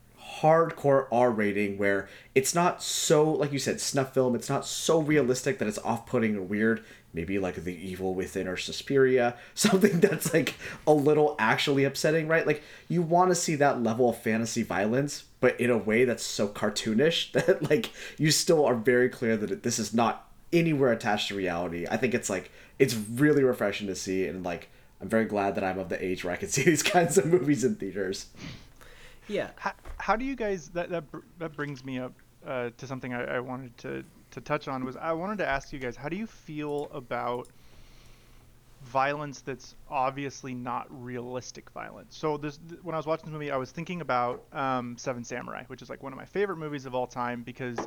hardcore R rating where it's not so like you said snuff film it's not so realistic that it's off-putting or weird maybe like the evil within or Suspiria something that's like a little actually upsetting right? Like you want to see that level of fantasy violence but in a way that's so cartoonish that like you still are very clear that this is not anywhere attached to reality. I think it's like it's really refreshing to see and like I'm very glad that I'm of the age where I can see these kinds of movies in theaters. Yeah. How, how do you guys that that that brings me up uh, to something I, I wanted to to touch on was I wanted to ask you guys how do you feel about violence that's obviously not realistic violence. So this th- when I was watching this movie, I was thinking about um, Seven Samurai, which is like one of my favorite movies of all time because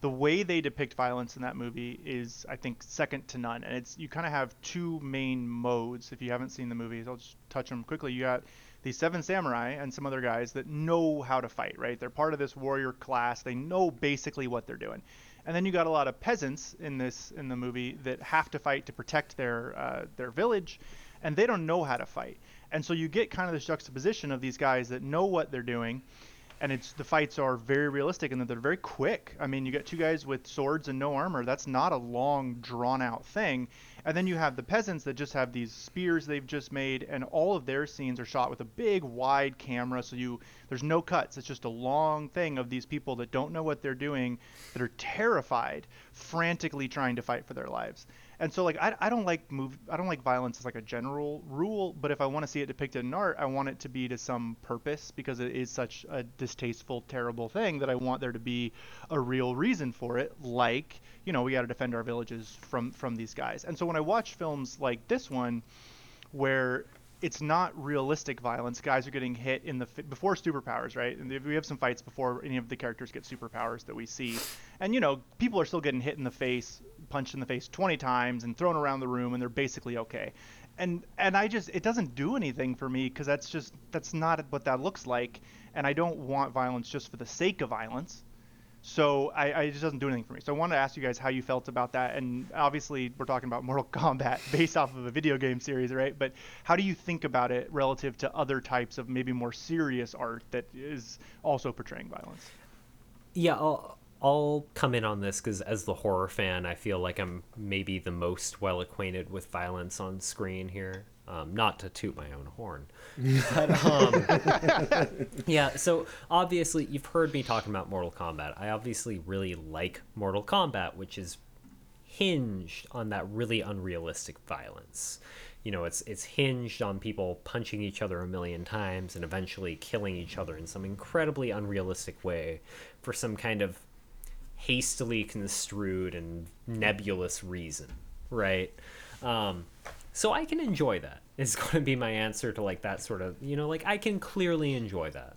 the way they depict violence in that movie is, I think, second to none. And it's you kind of have two main modes. If you haven't seen the movies, I'll just touch them quickly. You got these seven samurai and some other guys that know how to fight, right? They're part of this warrior class. They know basically what they're doing. And then you got a lot of peasants in this in the movie that have to fight to protect their uh, their village, and they don't know how to fight. And so you get kind of this juxtaposition of these guys that know what they're doing, and it's the fights are very realistic and that they're very quick. I mean, you got two guys with swords and no armor. That's not a long drawn out thing. And then you have the peasants that just have these spears they've just made, and all of their scenes are shot with a big wide camera, so you there's no cuts. It's just a long thing of these people that don't know what they're doing, that are terrified, frantically trying to fight for their lives. And so like I, I don't like move I don't like violence as like a general rule, but if I want to see it depicted in art, I want it to be to some purpose because it is such a distasteful, terrible thing that I want there to be a real reason for it, like, you know, we got to defend our villages from from these guys. And so when I watch films like this one where it's not realistic violence. Guys are getting hit in the before superpowers, right? And we have some fights before any of the characters get superpowers that we see, and you know people are still getting hit in the face, punched in the face 20 times, and thrown around the room, and they're basically okay. And and I just it doesn't do anything for me because that's just that's not what that looks like, and I don't want violence just for the sake of violence. So I, I it just doesn't do anything for me. So I wanted to ask you guys how you felt about that. And obviously we're talking about Mortal Kombat based off of a video game series, right? But how do you think about it relative to other types of maybe more serious art that is also portraying violence? Yeah, I'll, I'll come in on this because as the horror fan, I feel like I'm maybe the most well acquainted with violence on screen here. Um, not to toot my own horn, but um, yeah. So obviously, you've heard me talking about Mortal Kombat. I obviously really like Mortal Kombat, which is hinged on that really unrealistic violence. You know, it's it's hinged on people punching each other a million times and eventually killing each other in some incredibly unrealistic way for some kind of hastily construed and nebulous reason, right? Um, so I can enjoy that. Is going to be my answer to like that sort of you know like I can clearly enjoy that.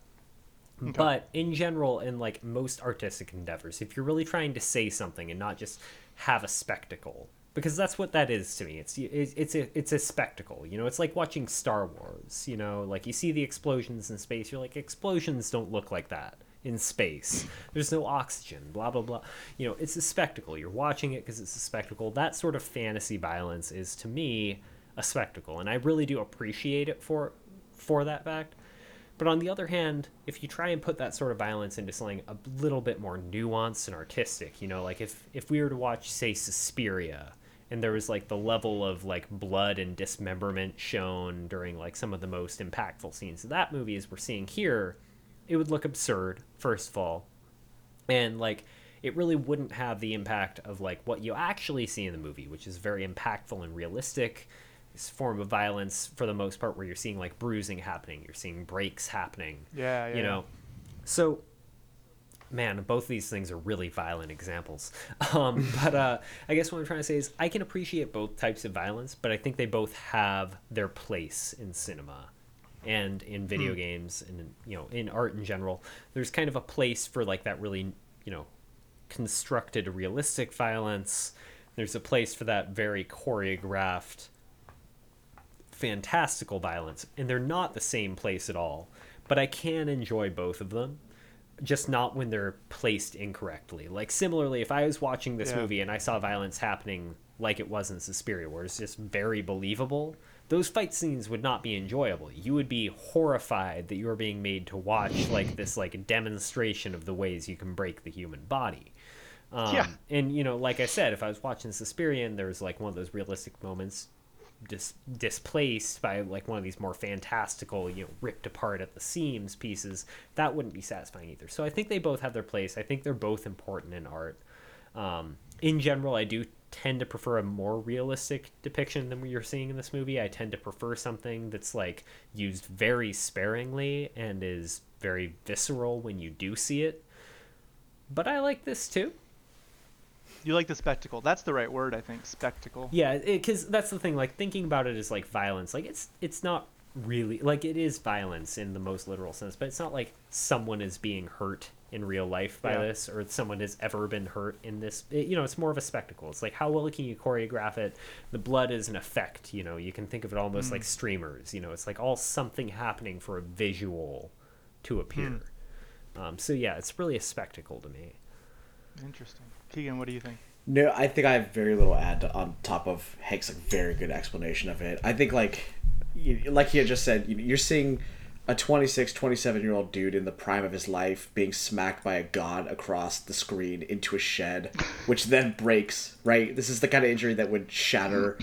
But in general, in like most artistic endeavors, if you're really trying to say something and not just have a spectacle, because that's what that is to me. It's it's it's a it's a spectacle. You know, it's like watching Star Wars. You know, like you see the explosions in space, you're like explosions don't look like that in space. There's no oxygen. Blah blah blah. You know, it's a spectacle. You're watching it because it's a spectacle. That sort of fantasy violence is to me a spectacle, and I really do appreciate it for for that fact. But on the other hand, if you try and put that sort of violence into something a little bit more nuanced and artistic, you know, like if if we were to watch, say, Suspiria, and there was like the level of like blood and dismemberment shown during like some of the most impactful scenes of that movie as we're seeing here, it would look absurd, first of all. And like it really wouldn't have the impact of like what you actually see in the movie, which is very impactful and realistic this form of violence for the most part where you're seeing like bruising happening you're seeing breaks happening Yeah, yeah. you know so man both these things are really violent examples um, but uh, i guess what i'm trying to say is i can appreciate both types of violence but i think they both have their place in cinema and in video hmm. games and in, you know in art in general there's kind of a place for like that really you know constructed realistic violence. There's a place for that very choreographed fantastical violence and they're not the same place at all. But i can enjoy both of them just not when they're placed incorrectly. Like similarly if i was watching this Yeah. movie and i saw violence happening like it was in suspiria where it's just very believable those fight scenes would not be enjoyable you would be horrified that you are being made to watch like this like demonstration of the ways you can break the human body um, Yeah. and you know like i said if i was watching suspiria and there was like one of those realistic moments dis- displaced by like one of these more fantastical, you know, ripped apart at the seams pieces, that wouldn't be satisfying either. So I think they both have their place. I think they're both important in art. Um, in general, I do tend to prefer a more realistic depiction than what you're seeing in this movie. I tend to prefer something that's like used very sparingly and is very visceral when you do see it. But I like this too. You like the spectacle. That's the right word, I think. Spectacle. Yeah, because that's the thing. Like thinking about it as like violence. Like it's it's not really like it is violence in the most literal sense, but it's not like someone is being hurt in real life by Yeah. this, or someone has ever been hurt in this. It- you know, it's more of a spectacle. It's like how well can you choreograph it? The blood is an effect. You know, you can think of it almost like streamers. You know, it's like all something happening for a visual to appear. Um, so yeah, it's really a spectacle to me. Interesting. Keegan, what do you think? No, I think I have very little to add on top of Hank's like, very good explanation of it. I think like you, like he had just said, you- you're seeing a 26, 27 year old dude in the prime of his life being smacked by a god across the screen into a shed, which then breaks. Right, this is the kind of injury that would shatter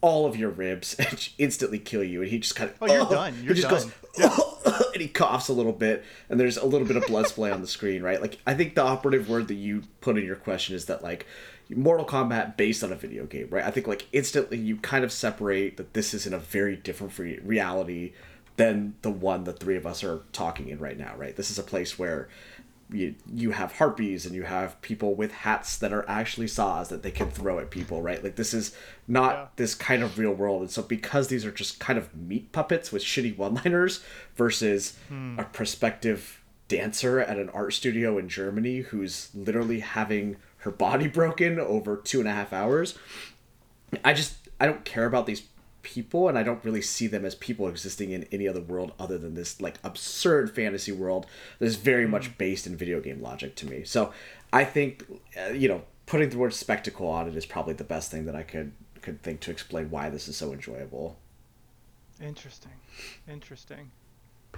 all of your ribs and instantly kill you. And he just kind of Oh, you're done. You're he just done. goes and he coughs a little bit and there's a little bit of blood splay on the screen right like i think the operative word that you put in your question is that like mortal kombat based on a video game right i think like instantly you kind of separate that this is in a very different re- reality than the one the three of us are talking in right now right? This is a place where you, you have harpies and you have people with hats that are actually saws that they can throw at people right? Like this is not Yeah. this kind of real world. And so because these are just kind of meat puppets with shitty one liners versus hmm. a prospective dancer at an art studio in germany who's literally having her body broken over two and a half hours i just i don't care about these people and i don't really see them as people existing in any other world other than this like absurd fantasy world that is very much based in video game logic to me so i think uh, you know putting the word spectacle on it is probably the best thing that i could could think to explain why this is so enjoyable Interesting. Interesting.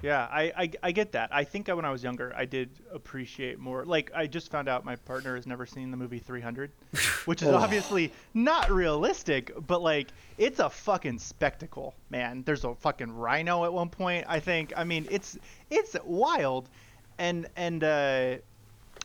Yeah, I, I, I get that. I think when I was younger, I did appreciate more. Like, I just found out my partner has never seen the movie 300, which is Oh. obviously not realistic, but like, it's a fucking spectacle, man. There's a fucking rhino at one point. I think. I mean, it's it's wild, and and uh,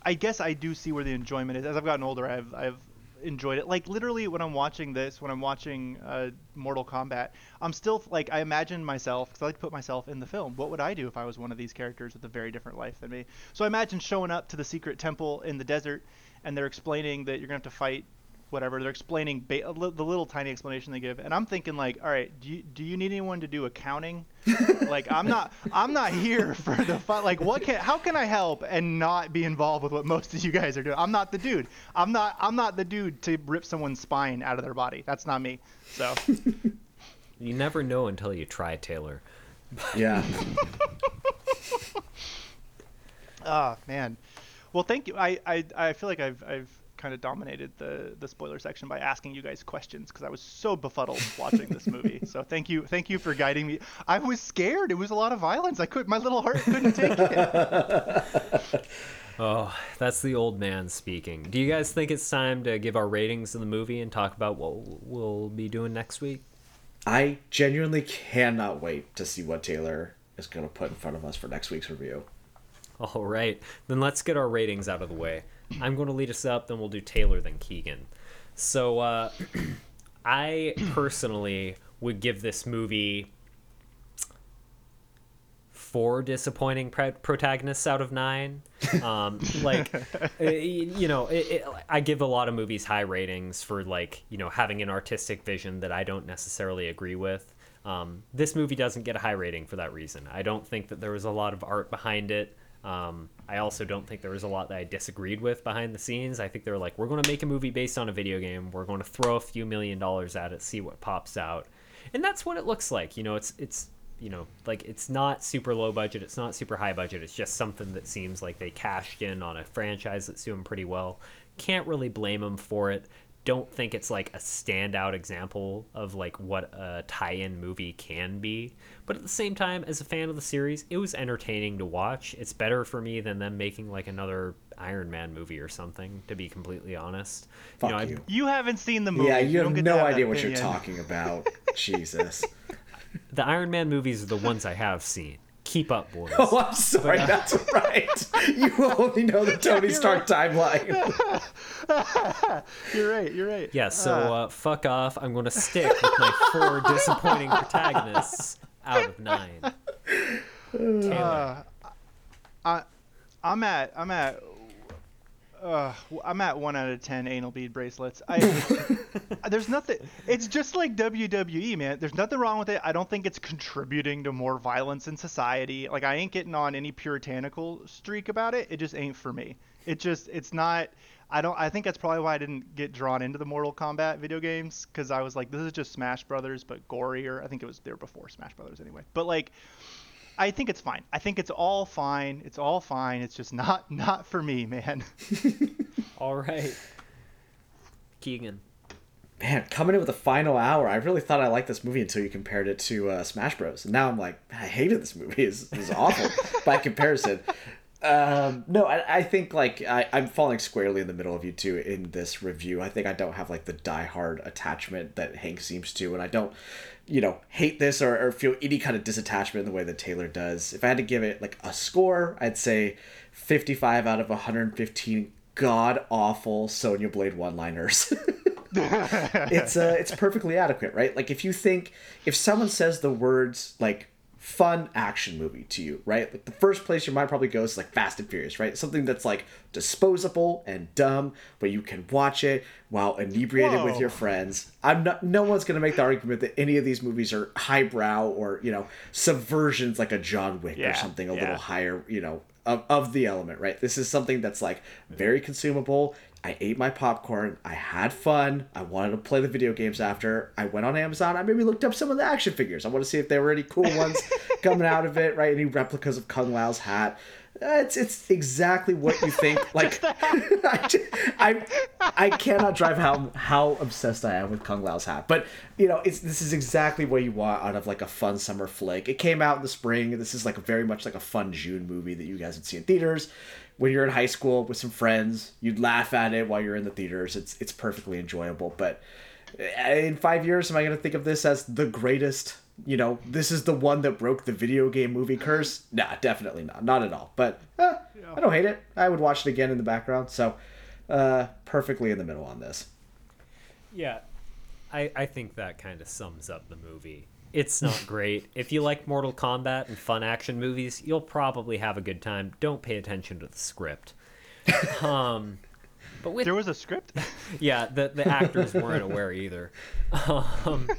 I guess I do see where the enjoyment is. As I've gotten older, I've I've enjoyed it. Like literally, when I'm watching this, when I'm watching uh, Mortal Kombat, I'm still like I imagine myself because I like to put myself in the film. What would I do if I was one of these characters with a very different life than me? So I imagine showing up to the secret temple in the desert, and they're explaining that you're gonna have to fight whatever they're explaining ba- the little tiny explanation they give and i'm thinking like all right do you, do you need anyone to do accounting? Like i'm not i'm not here for the fun like what can how can i help and not be involved with what most of you guys are doing? I'm not the dude. I'm not i'm not the dude to rip someone's spine out of their body. That's not me. So. You never know until you try, Taylor. Yeah. oh man. Well thank you. I i, I feel like i've i've kind of dominated the the spoiler section by asking you guys questions because I was so befuddled watching this movie. So thank you, thank you for guiding me. I was scared. It was a lot of violence. I could, my little heart couldn't take it. Oh, that's the old man speaking. Do you guys think it's time to give our ratings of the movie and talk about what we'll be doing next week? I genuinely cannot wait to see what Taylor is going to put in front of us for next week's review. All right, then let's get our ratings out of the way. I'm going to lead us up, then we'll do Taylor, then Keegan. So, uh, I personally would give this movie four disappointing pre- protagonists out of nine. Um, like, you know, it, it, I give a lot of movies high ratings for like, you know, having an artistic vision that I don't necessarily agree with. Um, this movie doesn't get a high rating for that reason. I don't think that there was a lot of art behind it. Um, I also don't think there was a lot that I disagreed with behind the scenes. I think they were like, we're going to make a movie based on a video game. We're going to throw a few million dollars at it, see what pops out, and that's what it looks like. You know, it's it's you know like it's not super low budget, it's not super high budget. It's just something that seems like they cashed in on a franchise that's doing pretty well. Can't really blame them for it don't think it's like a standout example of like what a tie-in movie can be but at the same time as a fan of the series it was entertaining to watch it's better for me than them making like another iron man movie or something to be completely honest Fuck you, know, you. You haven't seen the movie. Yeah, you, don't have no have idea that what you're talking about. Jesus. the iron man movies are the ones i have seen keep up boys Oh, I'm sorry. That's right. You only know the Tony you're Stark timeline. You're right. You're right. yeah so uh, fuck off i'm going to stick with my four disappointing protagonists out of nine Taylor. I, I'm at I'm at uh, I'm at one out of ten anal bead bracelets. I there's nothing. It's just like WWE, man. There's nothing wrong with it. I don't think it's contributing to more violence in society. Like I ain't getting on any puritanical streak about it. It just ain't for me. It just it's not. I don't. I think that's probably why I didn't get drawn into the Mortal Kombat video games because I was like, this is just Smash Brothers but gorier. I think it was there before Smash Brothers anyway. But like. I think it's fine. I think it's all fine. It's all fine. It's just not not for me, man. all right keegan Man, coming in with the final hour, I really thought I liked this movie until you compared it to uh, Smash Bros. And now I'm like, I hated this movie. It's, it's awful by comparison. Um, no, I, I think like I, I'm falling squarely in the middle of you two in this review. I think I don't have like the diehard attachment that Hank seems to, and I don't, you know, hate this or, or feel any kind of disattachment in the way that Taylor does. If I had to give it like a score, I'd say 55 out of 115 god awful Sonya Blade one liners. it's uh it's perfectly adequate, right? Like if you think if someone says the words like fun action movie to you, right? Like the first place your mind probably goes is like Fast and Furious, right? Something that's like disposable and dumb, but you can watch it while inebriated with your friends. I'm not no one's gonna make the argument that any of these movies are highbrow or, you know, subversions like a John Wick or something a yeah. little higher, you know, of, of the element, right? This is something that's like very consumable. I ate my popcorn. I had fun. I wanted to play the video games after. I went on Amazon. I maybe looked up some of the action figures. I want to see if there were any cool ones coming out of it, right? Any replicas of Kung Lao's hat. Uh, It's it's exactly what you think. Like I, ju- I I cannot drive how how obsessed I am with Kung Lao's hat. But you know, it's this is exactly what you want out of like a fun summer flick. It came out in the spring. This is like very much like a fun June movie that you guys would see in theaters. When you're in high school with some friends, you'd laugh at it while you're in the theaters. It's it's perfectly enjoyable. But uh, in five years, am I going to think of this as the greatest? You know, this is the one that broke the video game movie curse. Nah, definitely not. Not at all. But eh, I don't hate it. I would watch it again in the background. So, uh, perfectly in the middle on this. Yeah, I, I think that kind of sums up the movie. It's not great. if you like Mortal Kombat and fun action movies, you'll probably have a good time. Don't pay attention to the script. Um, but with There was a script. yeah, the the actors weren't aware either. Um,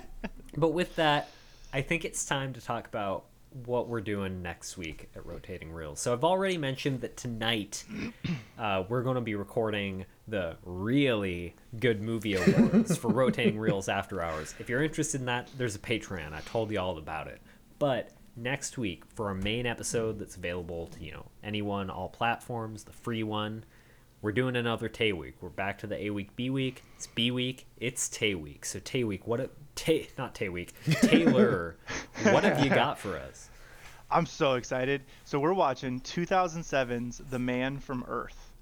but with that, I think it's time to talk about what we're doing next week at Rotating Reels. So I've already mentioned that tonight uh, we're going to be recording the really good movie awards for Rotating Reels After Hours. If you're interested in that, there's a Patreon. I told you all about it. But next week for our main episode that's available to you know anyone, all platforms, the free one. We're doing another Tay week. We're back to the A week, B week. It's B week. It's Tay week. So Tay week, what? A, Tay, not Tay week. Taylor, what have you got for us? I'm so excited. So we're watching 2007's The Man from Earth.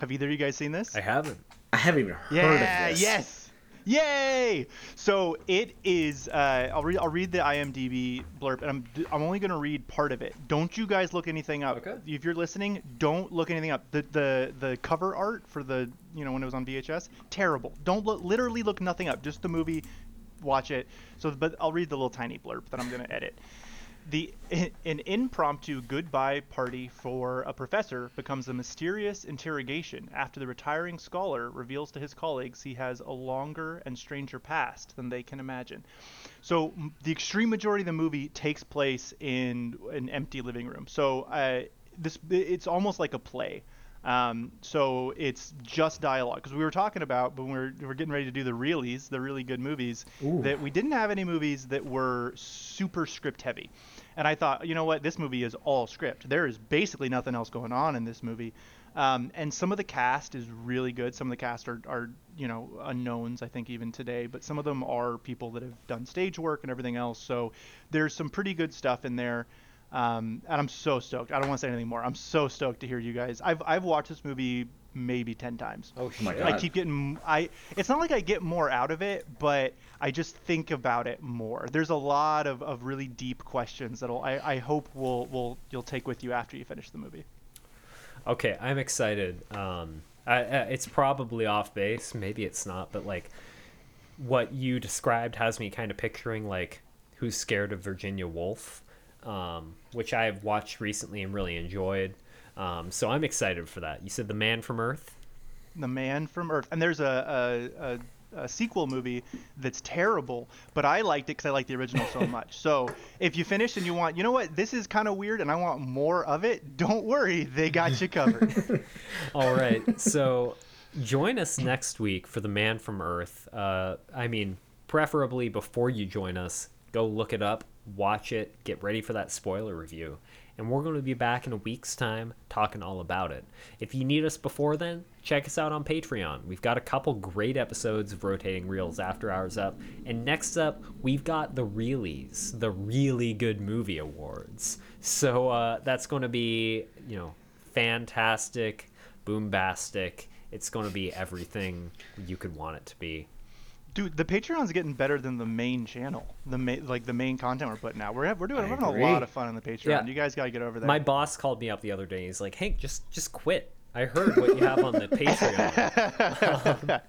Have either of you guys seen this? I haven't. I haven't even heard yeah, of this. yes. Yay! So it is. Uh, I'll read. I'll read the IMDb blurb, and I'm. I'm only gonna read part of it. Don't you guys look anything up. Okay. If you're listening, don't look anything up. The the the cover art for the you know when it was on VHS, terrible. Don't look. Literally look nothing up. Just the movie. Watch it. So, but I'll read the little tiny blurb that I'm gonna edit. The an impromptu goodbye party for a professor becomes a mysterious interrogation after the retiring scholar reveals to his colleagues he has a longer and stranger past than they can imagine. So the extreme majority of the movie takes place in an empty living room. So uh, this it's almost like a play. Um, so it's just dialogue because we were talking about when we were, we were getting ready to do the realies, the really good movies, that we didn't have any movies that were super script heavy. And I thought, you know what, this movie is all script. There is basically nothing else going on in this movie. Um, and some of the cast is really good. Some of the cast are, are, you know, unknowns, I think, even today. But some of them are people that have done stage work and everything else. So there's some pretty good stuff in there. Um, and I'm so stoked. I don't want to say anything more. I'm so stoked to hear you guys. I've, I've watched this movie maybe 10 times. Oh my shit. God. I keep getting I it's not like I get more out of it, but I just think about it more. There's a lot of, of really deep questions that'll I, I hope will will you'll take with you after you finish the movie. Okay, I'm excited. Um, I, I, it's probably off base. Maybe it's not, but like what you described has me kind of picturing like Who's Scared of Virginia Woolf, um, which I've watched recently and really enjoyed. Um, so I'm excited for that. You said The Man from Earth. The Man from Earth. And there's a a, a, a sequel movie that's terrible, but I liked it because I liked the original so much. So if you finish and you want, you know what, this is kind of weird and I want more of it, don't worry, they got you covered. All right. So join us next week for The Man from Earth. Uh, I mean, preferably before you join us, go look it up, watch it, get ready for that spoiler review. And we're going to be back in a week's time talking all about it. If you need us before then, check us out on Patreon. We've got a couple great episodes of Rotating Reels After Hours up. And next up, we've got the Reelies, the Really Good Movie Awards. So uh, that's going to be, you know, fantastic, boombastic. It's going to be everything you could want it to be. Dude, the Patreon's getting better than the main channel. The main, like the main content we're putting out. We're we're doing I we're having agree. a lot of fun on the Patreon. Yeah. You guys got to get over there. My boss called me up the other day. He's like, "Hank, just just quit. I heard what you have on the Patreon." Um,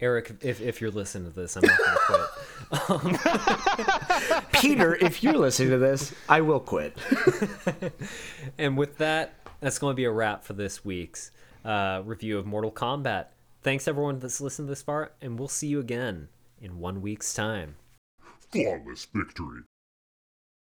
Eric, if, if you're listening to this, I'm not gonna quit. Peter, if you're listening to this, I will quit. And with that, that's going to be a wrap for this week's uh, review of Mortal Kombat. Thanks everyone that's listened this far, and we'll see you again in one week's time. Flawless victory.